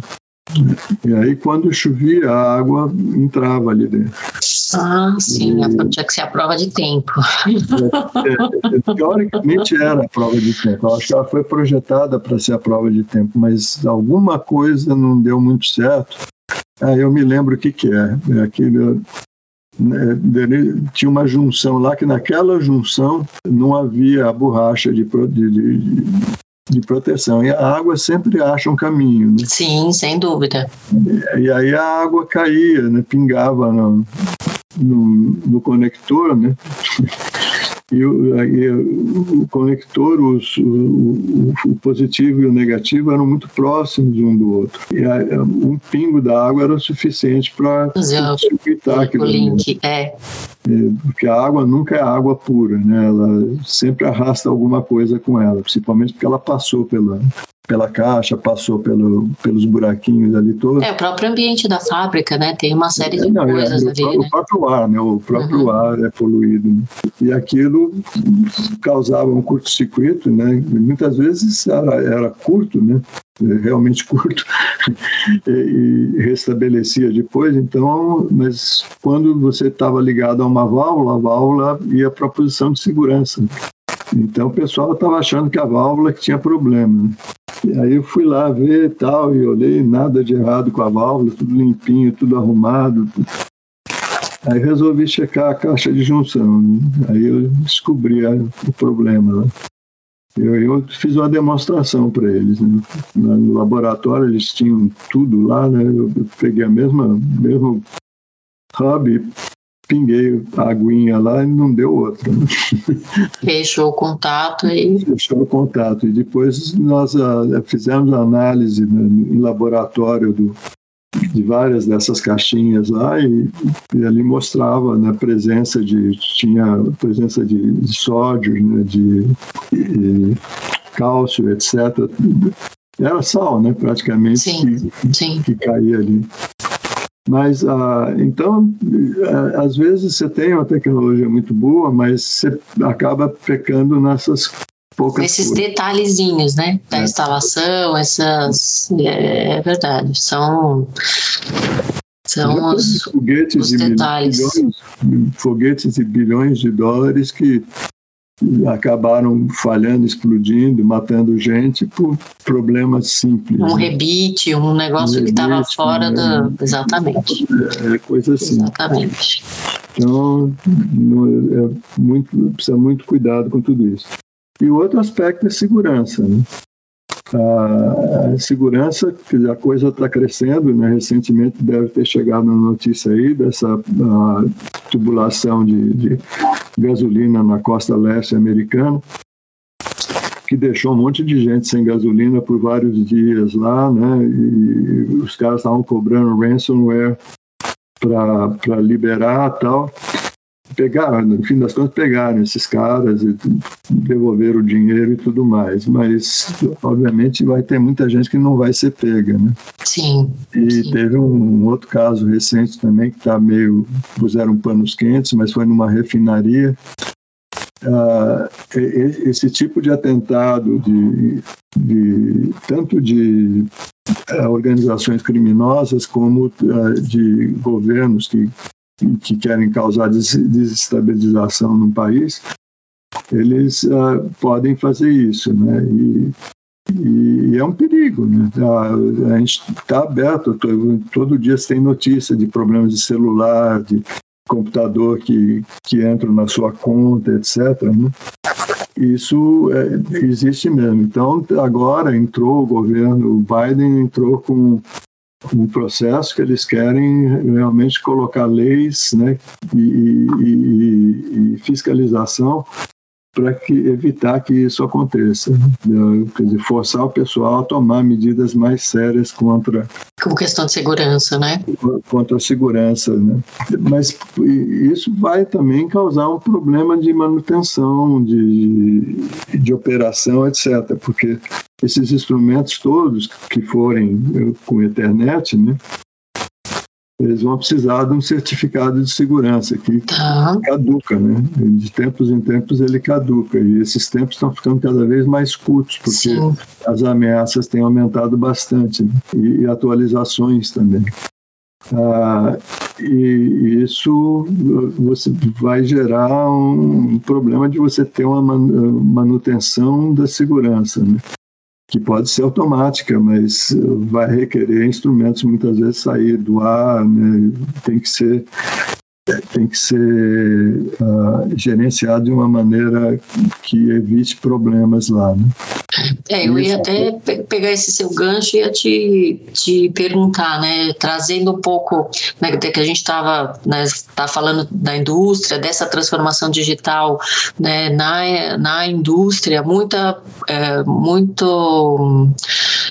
E aí, quando chovia, a água entrava ali dentro. Ah, sim, e... tinha que ser a prova de tempo. É, é, teoricamente era a prova de tempo. Eu acho que ela foi projetada para ser a prova de tempo, mas alguma coisa não deu muito certo. Aí eu me lembro o que, que é. é aquele, né, tinha uma junção lá que naquela junção não havia a borracha de, de, de, de proteção. E a água sempre acha um caminho. Né? Sim, sem dúvida. E aí a água caía, né? pingava no, no, no conector, né? e o, aí, o conector, os, o, o, positivo e o negativo eram muito próximos um do outro. E a, um pingo da água era suficiente para circuitar aquilo. O link, é. É. Porque a água nunca é água pura, né? Ela sempre arrasta alguma coisa com ela, principalmente porque ela passou pela, pela caixa, passou pelo, pelos buraquinhos ali todos. É, o próprio ambiente da fábrica, né? Tem uma série de não, é, coisas é, ali. O, né? o próprio ar, né? O próprio uhum. ar é poluído. Né? E aquilo causava um curto-circuito, né? Muitas vezes era, era curto, né? Realmente curto e, restabelecia depois. Então, mas quando você estava ligado a uma válvula, a válvula ia para a posição de segurança. Então o pessoal estava achando que a válvula que tinha problema. E aí eu fui lá ver tal, e olhei, nada de errado com a válvula, tudo limpinho, tudo arrumado. Aí resolvi checar a caixa de junção. Né? Aí eu descobri o problema. Eu, eu, fiz uma demonstração para eles. Né? No laboratório eles tinham tudo lá, né? Eu, eu peguei a mesma mesmo hub pinguei a aguinha lá e não deu outra. Né? Fechou o contato e. Fechou o contato. E depois nós uh, fizemos análise né, em laboratório do, de várias dessas caixinhas lá e, e ali mostrava né, presença de tinha presença de, de sódio, né, de, de, cálcio, etc. Era sal, né, praticamente sim, que, sim. que caía ali. Mas, ah, então, ah, às vezes você tem uma tecnologia muito boa, mas você acaba pecando nessas poucas Esses coisas. detalhezinhos, né? Da é. instalação, essas... É, é, verdade, são... São os, foguetes os detalhes. Bilhões, foguetes e bilhões de dólares que acabaram falhando, explodindo, matando gente por problemas simples. Um né? rebite, um negócio um que estava fora né? da. Exatamente. É, é coisa assim. Exatamente. Então, é muito, precisa muito cuidado com tudo isso. E o outro aspecto é segurança. Né? a segurança, a coisa está crescendo, né? recentemente deve ter chegado na notícia aí dessa tubulação de, de gasolina na costa leste americana, que deixou um monte de gente sem gasolina por vários dias lá, né? E os caras estavam cobrando ransomware para liberar tal pegaram, no fim das contas, pegaram esses caras e devolveram o dinheiro e tudo mais. Mas, obviamente, vai ter muita gente que não vai ser pega, né? Sim. E sim. teve um outro caso recente também que está meio. puseram panos quentes, mas foi numa refinaria. Uh, esse tipo de atentado, de, de tanto de organizações criminosas como de governos que, que querem causar desestabilização no país, eles podem fazer isso, né? E, e é um perigo, né? A, a gente está aberto, todo, todo dia tem notícia de problemas de celular, de computador que, que entram na sua conta, etc. Né? Isso é, existe mesmo. Então, agora entrou o governo, Biden entrou com um processo que eles querem realmente colocar leis né, e, e, e fiscalização para que evitar que isso aconteça, né? quer dizer, forçar o pessoal a tomar medidas mais sérias contra como questão de segurança, né? Contra a segurança, né? Mas isso vai também causar um problema de manutenção, de, de operação, etc. Porque esses instrumentos todos que forem eh, com Ethernet, né? Eles vão precisar de um certificado de segurança que tá. caduca, né? De tempos em tempos ele caduca e esses tempos estão ficando cada vez mais curtos porque Sim. as ameaças têm aumentado bastante né? e, e, atualizações também. Ah, e isso você vai gerar um problema de você ter uma manutenção da segurança, né? Que pode ser automática, mas vai requerer instrumentos muitas vezes sair do ar, né? tem que ser tem que ser uh, gerenciado de uma maneira que evite problemas lá. Né? É, eu ia até pegar esse seu gancho e ia te, te perguntar, né, trazendo um pouco, né, que a gente estava né, tá falando da indústria, dessa transformação digital né, na, na indústria, muita, é, muito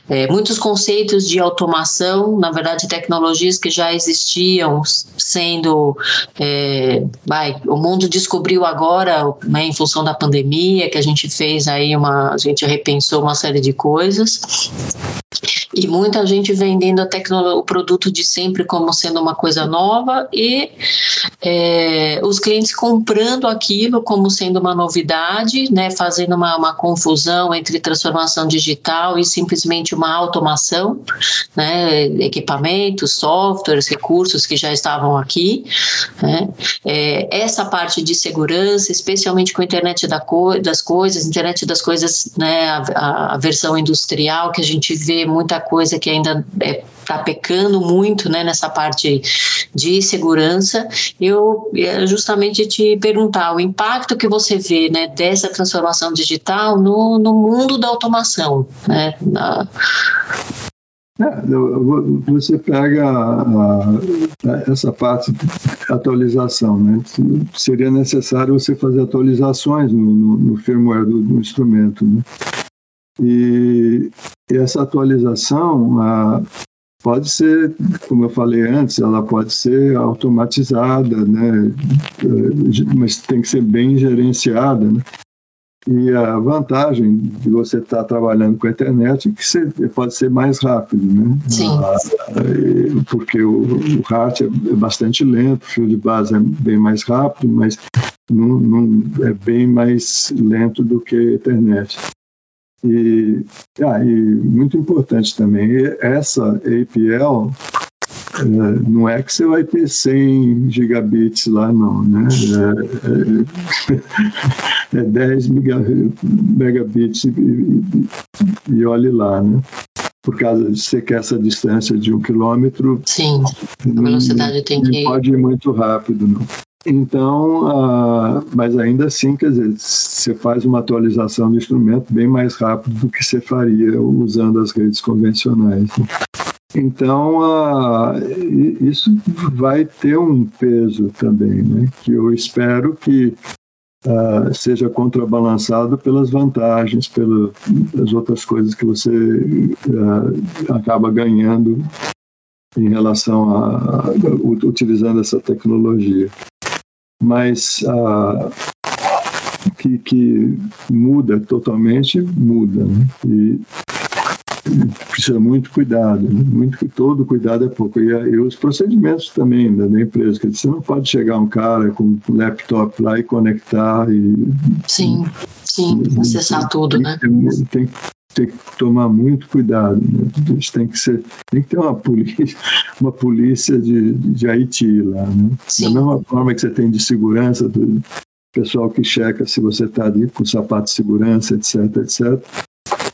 é, muitos conceitos de automação, na verdade, tecnologias que já existiam, sendo. É, vai, o mundo descobriu agora, né, em função da pandemia, que a gente fez aí uma. A gente repensou uma série de coisas. E muita gente vendendo o produto de sempre como sendo uma coisa nova e é, os clientes comprando aquilo como sendo uma novidade, né, fazendo uma, uma confusão entre transformação digital e simplesmente uma automação, né, equipamentos, softwares, recursos que já estavam aqui. Né, é, essa parte de segurança, especialmente com a internet da co das coisas, internet das coisas, né, a, a, versão industrial, que a gente vê muita coisa que ainda está é, tá pecando muito né, nessa parte de segurança. Eu justamente te perguntar o impacto que você vê né, dessa transformação digital no, no mundo da automação. Né, na, é, você pega a, a, essa parte de atualização, né? Seria necessário você fazer atualizações no, no, no firmware do, do instrumento, né? E, e, essa atualização a, pode ser, como eu falei antes, ela pode ser automatizada, né? Mas tem que ser bem gerenciada, né? E a vantagem de você estar trabalhando com a internet é que você pode ser mais rápido, né? Sim. Ah, porque o, o HART é bastante lento, o fio de base é bem mais rápido, mas não, não é bem mais lento do que a internet. E, ah, e muito importante também, essa APL é, não é que você vai ter 100 gigabits lá, não, né? É, é, é 10 megabits e, e, e olhe lá, né? Por causa de você quer essa distância de um quilômetro. Sim, a velocidade não, tem que. Não pode ir muito rápido, não. Então, uh, mas ainda assim, quer dizer, você faz uma atualização do instrumento bem mais rápido do que você faria usando as redes convencionais. Né? Então, uh, isso vai ter um peso também, né? que eu espero que uh, seja contrabalançado pelas vantagens, pelas outras coisas que você acaba ganhando em relação a, a, utilizando essa tecnologia. Mas que, que muda totalmente, muda. Né? E precisa muito cuidado, né? muito todo cuidado é pouco. E, e os procedimentos também da, da empresa, que você não pode chegar um cara com um laptop lá e conectar e sim, sim, acessar tudo, né? Tem, tem, tem que tomar muito cuidado. Né? Tem que ser, tem que ter uma polícia, uma polícia de, de Haiti lá, né? Da mesma forma que você tem de segurança do pessoal que checa se você está ali com sapato de segurança, etc, etc.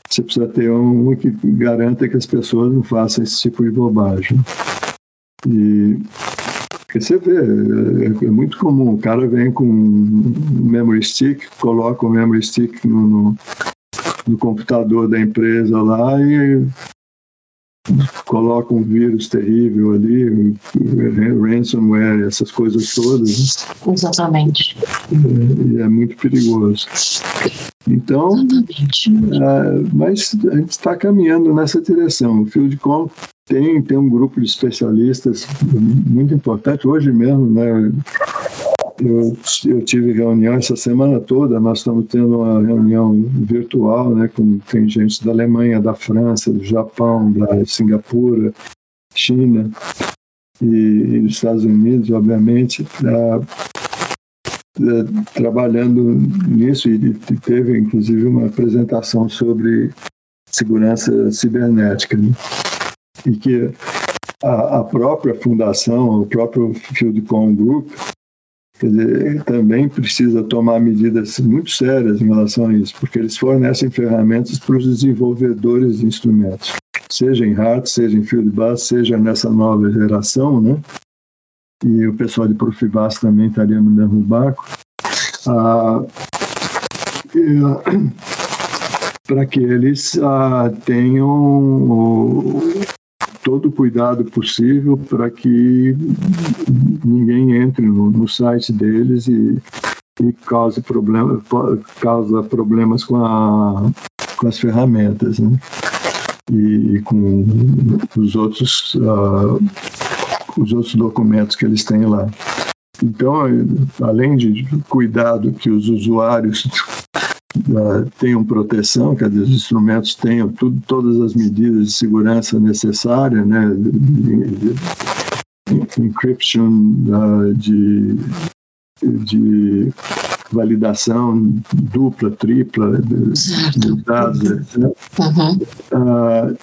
Você precisa ter um que garanta que as pessoas não façam esse tipo de bobagem. E você vê, é, é, muito comum. O cara vem com um memory stick, coloca o memory stick no, no, no computador da empresa lá e coloca um vírus terrível ali, ransomware, essas coisas todas. Né? Exatamente. E é muito perigoso. Então, é, mas a gente está caminhando nessa direção. O Fieldcom tem, tem um grupo de especialistas muito importante. Hoje mesmo, né, eu, eu tive reunião essa semana toda, nós estamos tendo uma reunião virtual, né, com tem gente da Alemanha, da França, do Japão, da Singapura, China e, e dos Estados Unidos, obviamente, pra, trabalhando nisso e teve inclusive uma apresentação sobre segurança cibernética né? e que a, a, própria fundação, o próprio Fieldcom Group Quer dizer, também precisa tomar medidas muito sérias em relação a isso, porque eles fornecem ferramentas para os desenvolvedores de instrumentos, seja em hard, seja em field seja nessa nova geração, né? E o pessoal de Profibas também estaria no mesmo barco. Ah, para que eles ah, tenham todo o cuidado possível para que ninguém entre no, no site deles e, e cause, problema, causa problemas com, a, com as ferramentas né? e, e, com os outros, uh, os outros documentos que eles têm lá. Então, além de cuidado que os usuários uh, tenham proteção, quer dizer, os instrumentos tenham tudo, todas as medidas de segurança necessárias, né, encryption, uh, de, de validação dupla, tripla de, de dados, etc. Uhum. Uh,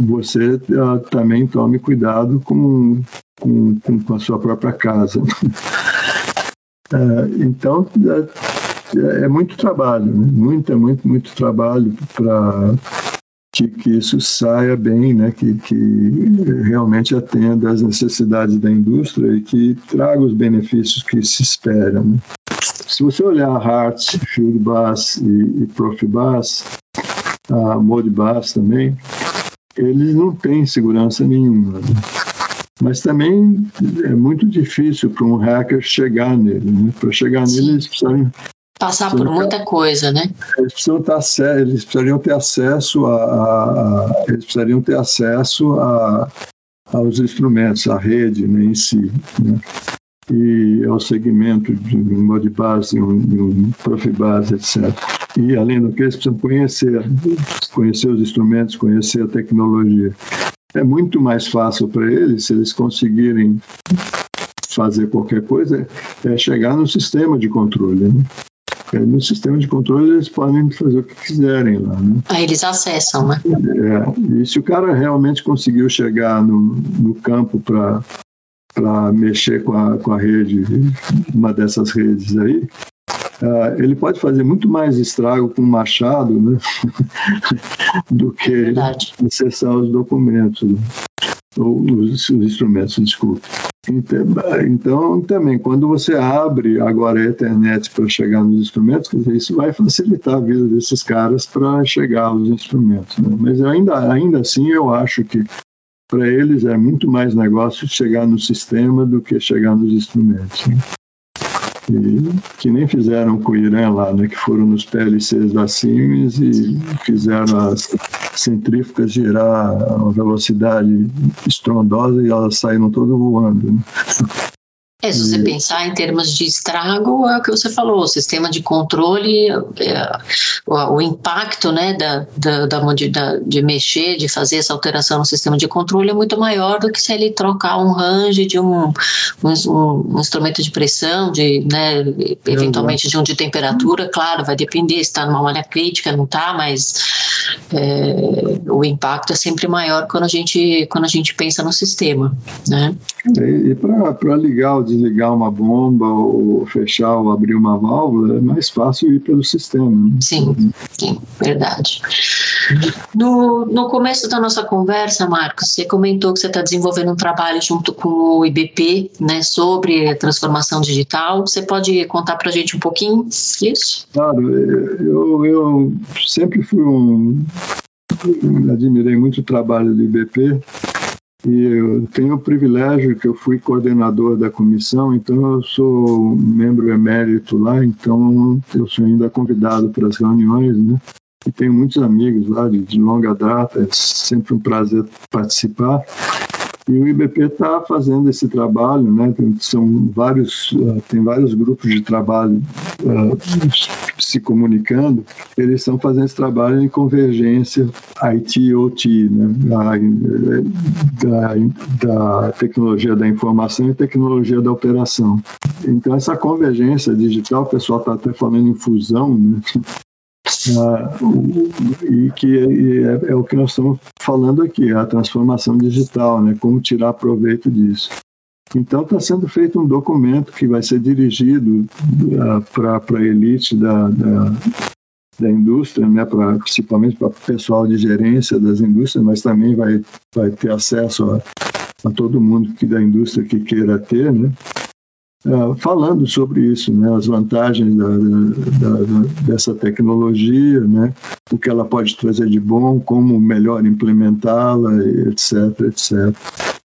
você uh, também tome cuidado com, com, com, a sua própria casa. Uh, então, é, é muito trabalho, né? muito, muito, muito trabalho para que, que, isso saia bem, né? que, que realmente atenda às necessidades da indústria e que traga os benefícios que se esperam. Né? Se você olhar Heart, Fieldbus e, e Profibus, a Modbus também, eles não têm segurança nenhuma. Né? Mas também é muito difícil para um hacker chegar nele. Né? Para chegar nele, eles precisam Passar por muita coisa, né? Eles, precisam estar, eles precisariam ter acesso a, a, eles precisariam ter acesso a, aos instrumentos, à rede né, em si, né? e ao segmento de um Modbus, um, um Profibus, etc. E, além do que, eles precisam conhecer, conhecer os instrumentos, conhecer a tecnologia. É muito mais fácil para eles se eles conseguirem fazer qualquer coisa, é chegar no sistema de controle. Né? No sistema de controle eles podem fazer o que quiserem lá. Né? Aí eles acessam, né? É, e se o cara realmente conseguiu chegar no, no campo para para mexer com a, com a rede, uma dessas redes aí, uh, ele pode fazer muito mais estrago com um machado né? do que Verdade. acessar os documentos, né? Os, os instrumentos, desculpe. Então, então, também, quando você abre agora a internet para chegar nos instrumentos, isso vai facilitar a vida desses caras para chegar aos instrumentos. Né? Mas ainda, ainda assim, eu acho que para eles é muito mais negócio chegar no sistema do que chegar nos instrumentos. Né? E, que nem fizeram com o Irã lá, né, que foram nos PLCs da Siemens e fizeram as centrífugas girar a uma velocidade estrondosa e elas saíram todas voando. Né? É, se você pensar em termos de estrago, é o que você falou, o sistema de controle, é, o, o, impacto né, da, da, da, de, da, de mexer, de fazer essa alteração no sistema de controle é muito maior do que se ele trocar um range de um, um, um instrumento de pressão, de, né, eventualmente de um de temperatura, claro, vai depender se está numa malha crítica, não está, mas é, o impacto é sempre maior quando a gente, quando a gente pensa no sistema. Né? E, e para ligar o desligar uma bomba ou fechar ou abrir uma válvula, é mais fácil ir pelo sistema. Né? Sim, sim, verdade. No, no começo da nossa conversa, Marcos, você comentou que você está desenvolvendo um trabalho junto com o IBP, né, sobre transformação digital. Você pode contar para a gente um pouquinho isso? Claro, eu, eu sempre fui um admirei muito o trabalho do IBP e eu tenho o privilégio que eu fui coordenador da comissão, então eu sou membro emérito lá, então eu sou ainda convidado para as reuniões, né? E tenho muitos amigos lá de, de longa data, é sempre um prazer participar. E o IBP está fazendo esse trabalho, né? Tem, são vários, uh, tem vários grupos de trabalho uh, se comunicando. Eles estão fazendo esse trabalho em convergência IT/OT, né? Da, da, da tecnologia da informação e tecnologia da operação. Então essa convergência digital, o pessoal está até falando em fusão, né? E que é, é, o que nós estamos falando aqui, a transformação digital, né? como tirar proveito disso. Então está sendo feito um documento que vai ser dirigido uh, para a elite da, da, da indústria, né? pra, principalmente para o pessoal de gerência das indústrias, mas também vai, vai ter acesso a, a todo mundo que da indústria que queira ter, né? Uh, falando sobre isso, né, as vantagens da, da, da, dessa tecnologia, né, o que ela pode trazer de bom, como melhor implementá-la, etc, etc.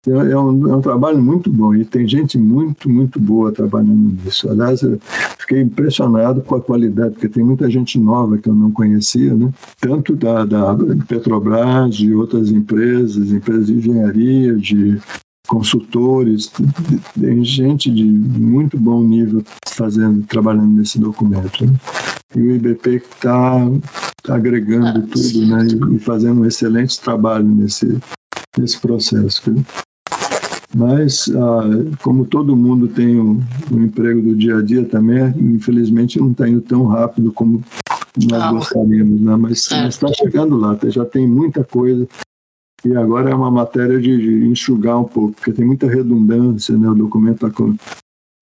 É, é um, é um, trabalho muito bom e tem gente muito, muito boa trabalhando nisso. Aliás, eu fiquei impressionado com a qualidade, porque tem muita gente nova que eu não conhecia, né? tanto da, da Petrobras, de outras empresas, empresas de engenharia, de consultores, tem gente de muito bom nível fazendo, trabalhando nesse documento. Né? E o IBP está tá agregando tudo né? e fazendo um excelente trabalho nesse, nesse processo. Né? Mas, ah, como todo mundo tem o, o, emprego do dia a dia também, infelizmente não está indo tão rápido como nós gostaríamos, né? mas está chegando lá, já tem muita coisa e agora é uma matéria de, de enxugar um pouco, porque tem muita redundância, né? o documento está com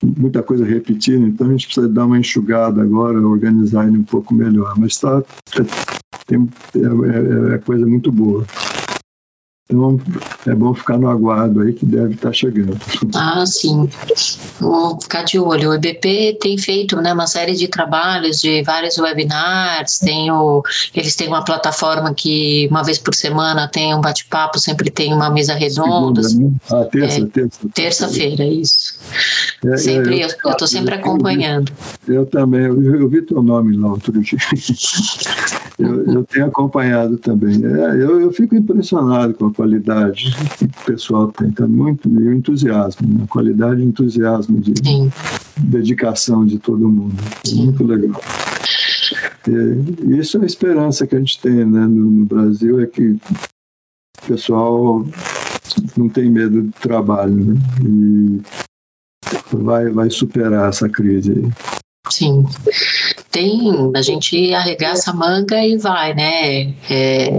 muita coisa repetida, então a gente precisa dar uma enxugada agora, organizar ele um pouco melhor. Mas tá, é, é, é, é coisa muito boa. Então é bom ficar no aguardo aí que deve estar tá chegando. Ah, sim. Vamos ficar de olho. O EBP tem feito né, uma série de trabalhos, de vários webinars, tem o, eles têm uma plataforma que uma vez por semana tem um bate-papo, sempre tem uma mesa redonda. Segunda, né? Ah, terça, é, terça. Terça-feira, isso. É, sempre, é, eu estou sempre acompanhando. Eu, eu também, eu, eu, vi teu nome lá outro dia. eu, eu tenho acompanhado também. É, eu, eu fico impressionado com a qualidade que o pessoal tem, tá muito, e o entusiasmo, né? qualidade e entusiasmo de Sim. dedicação de todo mundo. Sim. Muito legal. E isso é a esperança que a gente tem né, no, no Brasil, é que o pessoal não tem medo do trabalho né? e vai, vai superar essa crise aí. Sim tem, a gente arregaça a manga e vai, né? É,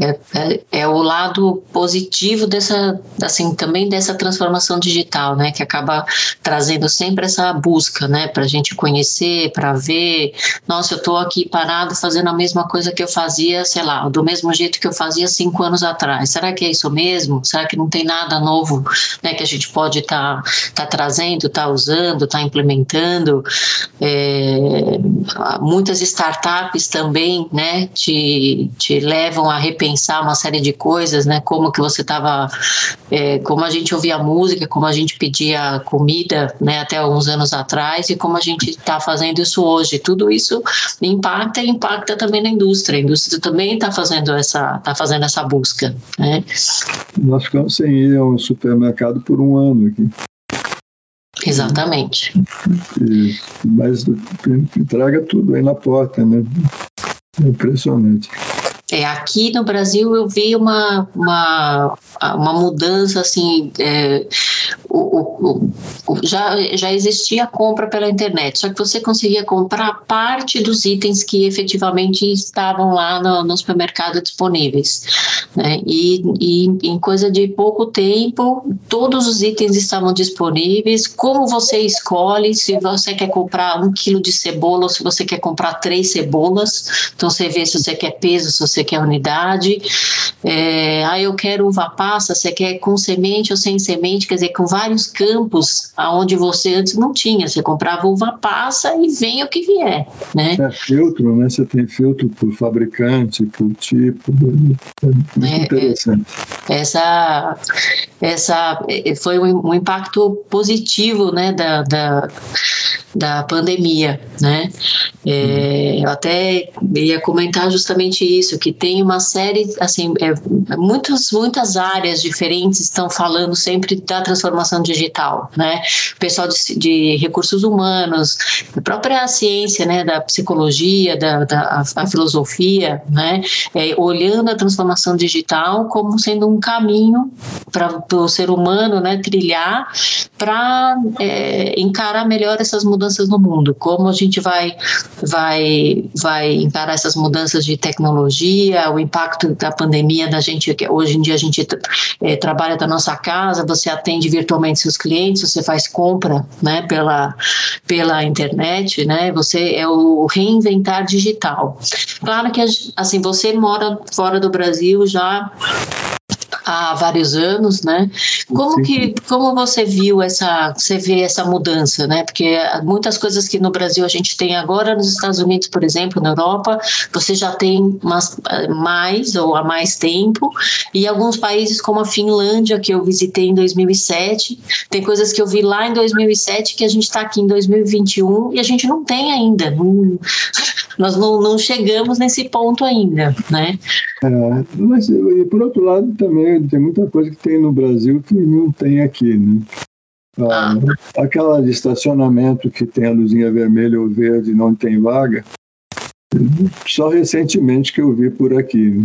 é, é, é, o lado positivo dessa, assim, também dessa transformação digital, né? Que acaba trazendo sempre essa busca, né? Para a gente conhecer, para ver, nossa, eu estou aqui parado fazendo a mesma coisa que eu fazia, sei lá, do mesmo jeito que eu fazia cinco anos atrás. Será que é isso mesmo? Será que não tem nada novo, né? Que a gente pode estar tá, tá trazendo, tá usando, tá implementando? É, muitas startups também, né, te, te levam a repensar uma série de coisas, né, como que você estava, é, como a gente ouvia música, como a gente pedia comida, né, até alguns anos atrás e como a gente está fazendo isso hoje. Tudo isso impacta e impacta também na indústria. A indústria também está fazendo essa, tá fazendo essa busca, né. Nós ficamos sem ir ao supermercado por um ano aqui. Exatamente. E, mas entrega tudo aí na porta, né? É impressionante. É, aqui no Brasil eu vi uma, uma, uma mudança assim. É, o, o, já, já existia compra pela internet, só que você conseguia comprar parte dos itens que efetivamente estavam lá no, no supermercado disponíveis. Né? E, e em coisa de pouco tempo, todos os itens estavam disponíveis. Como você escolhe se você quer comprar um quilo de cebola ou se você quer comprar três cebolas? Então você vê se você quer peso, se você quer unidade. É, ah, eu quero uva passa, você quer com semente ou sem semente, quer dizer, com vários campos aonde você antes não tinha. Você comprava uva passa e vem o que vier, né? É filtro, né? Você tem filtro por fabricante, por tipo. É muito é, é interessante. Essa, essa é, foi um, impacto positivo, né, da, da, da pandemia, né? É, eu até ia comentar justamente isso, que tem uma série, assim, é, muitas, muitas áreas diferentes estão falando sempre da transformação digital, né? O pessoal de, de recursos humanos, a própria ciência, né, da psicologia, da, da a, a filosofia, né, é, olhando a transformação digital como sendo um caminho para o ser humano, né, trilhar para é, encarar melhor essas mudanças no mundo, como a gente vai vai vai encarar essas mudanças de tecnologia, o impacto da pandemia da gente que hoje em dia a gente é, trabalha da nossa casa, você atende virtualmente seus clientes, você faz compra, né, pela pela internet, né, você é o reinventar digital. Claro que assim você mora fora do Brasil já há vários anos, né? Como Sim. que como você viu essa você vê essa mudança, né? Porque muitas coisas que no Brasil a gente tem agora nos Estados Unidos, por exemplo, na Europa, você já tem mais, mais ou há mais tempo e alguns países como a Finlândia que eu visitei em 2007, tem coisas que eu vi lá em 2007 que a gente está aqui em 2021 e a gente não tem ainda, não, nós não, não chegamos nesse ponto ainda, né? É, mas por outro lado também tem muita coisa que tem no Brasil que não tem aqui, né? Ah, ah. Aquela de estacionamento que tem a luzinha vermelha ou verde e não tem vaga, só recentemente que eu vi por aqui.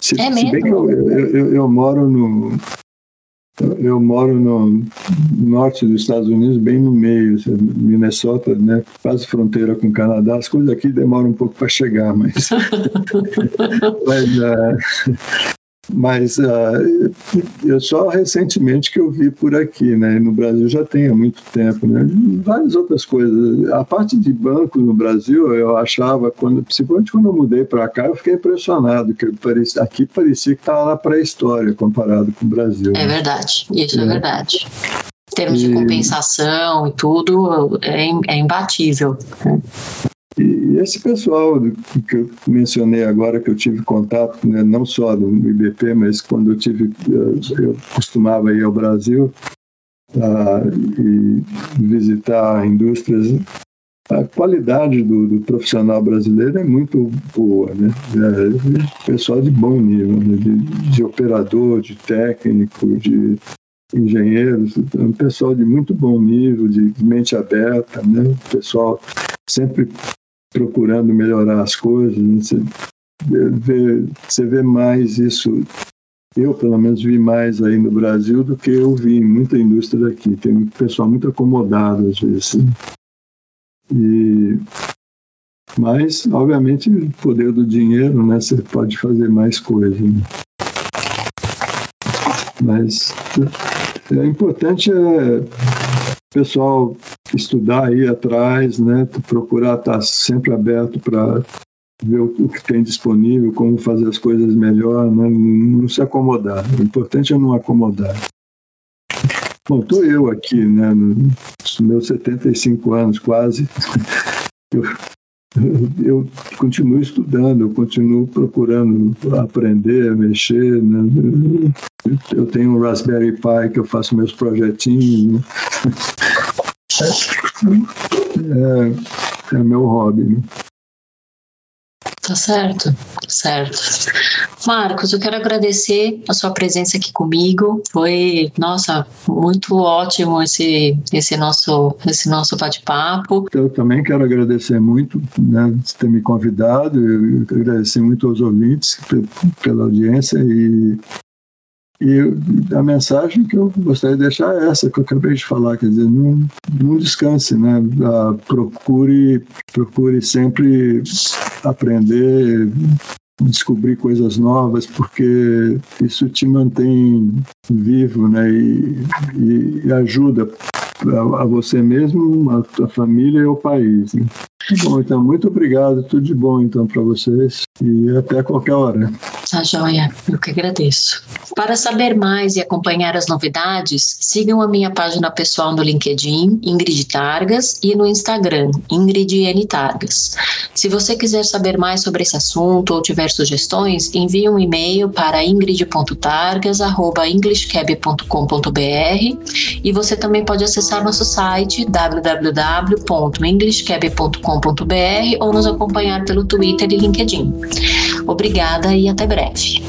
Se, é se bem que eu, eu, eu, eu moro no, eu moro no norte dos Estados Unidos, bem no meio, assim, Minnesota, né? Quase fronteira com o Canadá. As coisas aqui demoram um pouco para chegar, mas. mas uh, mas uh, eu só recentemente que eu vi por aqui, né? No Brasil já tem há muito tempo, né? Várias outras coisas. A parte de banco no Brasil, eu achava, quando, principalmente quando eu mudei para cá, eu fiquei impressionado, que parecia, aqui parecia que estava na pré-história comparado com o Brasil. É né? verdade, isso é, é verdade. Em termos e... de compensação e tudo, é, é imbatível. Né? E esse pessoal que eu mencionei agora, que eu tive contato, né, não só no IBP, mas quando eu tive, eu costumava ir ao Brasil uh, e visitar indústrias, a qualidade do, do, profissional brasileiro é muito boa, né? É, pessoal de bom nível, né? de, de operador, de técnico, de engenheiros, um pessoal de muito bom nível, de mente aberta, né? pessoal sempre procurando melhorar as coisas. Né? Você, vê, você vê mais isso. Eu, pelo menos, vi mais aí no Brasil do que eu vi em muita indústria daqui. Tem um pessoal muito acomodado, às vezes. Né? E, mas, obviamente, o poder do dinheiro, né? Você pode fazer mais coisas. Né? Mas é importante é pessoal estudar aí atrás, né? Procurar estar sempre aberto para ver o que tem disponível, como fazer as coisas melhor, né? não se acomodar. O importante é não acomodar. Bom, estou eu aqui, né? Nos meus 75 anos quase. Eu, eu continuo estudando, eu continuo procurando aprender, mexer. Né? Eu tenho um Raspberry Pi que eu faço meus projetinhos. Né? É, é meu hobby. Né? Tá certo, certo. Marcos, eu quero agradecer a sua presença aqui comigo. Foi, nossa, muito ótimo esse, esse nosso, esse nosso bate-papo. Eu também quero agradecer muito né, de ter me convidado, eu agradecer muito aos ouvintes pela audiência e e a mensagem que eu gostaria de deixar é essa que eu acabei de falar, quer dizer, não, não descanse, né? Ah, procure, procure sempre aprender, descobrir coisas novas, porque isso te mantém vivo, né? E, e, e ajuda a, a, você mesmo, a tua família e ao país. Né? Bom, então, muito obrigado. Tudo de bom, então, para vocês. E até qualquer hora. Tá joia. Eu que agradeço. Para saber mais e acompanhar as novidades, sigam a minha página pessoal no LinkedIn, Ingrid Targas, e no Instagram, Ingrid N. Targas. Se você quiser saber mais sobre esse assunto ou tiver sugestões, envie um e-mail para ingrid.targas.englishcab.com.br e você também pode acessar nosso site www.englishcab.com.br ou nos acompanhar pelo Twitter e LinkedIn. Obrigada e até breve.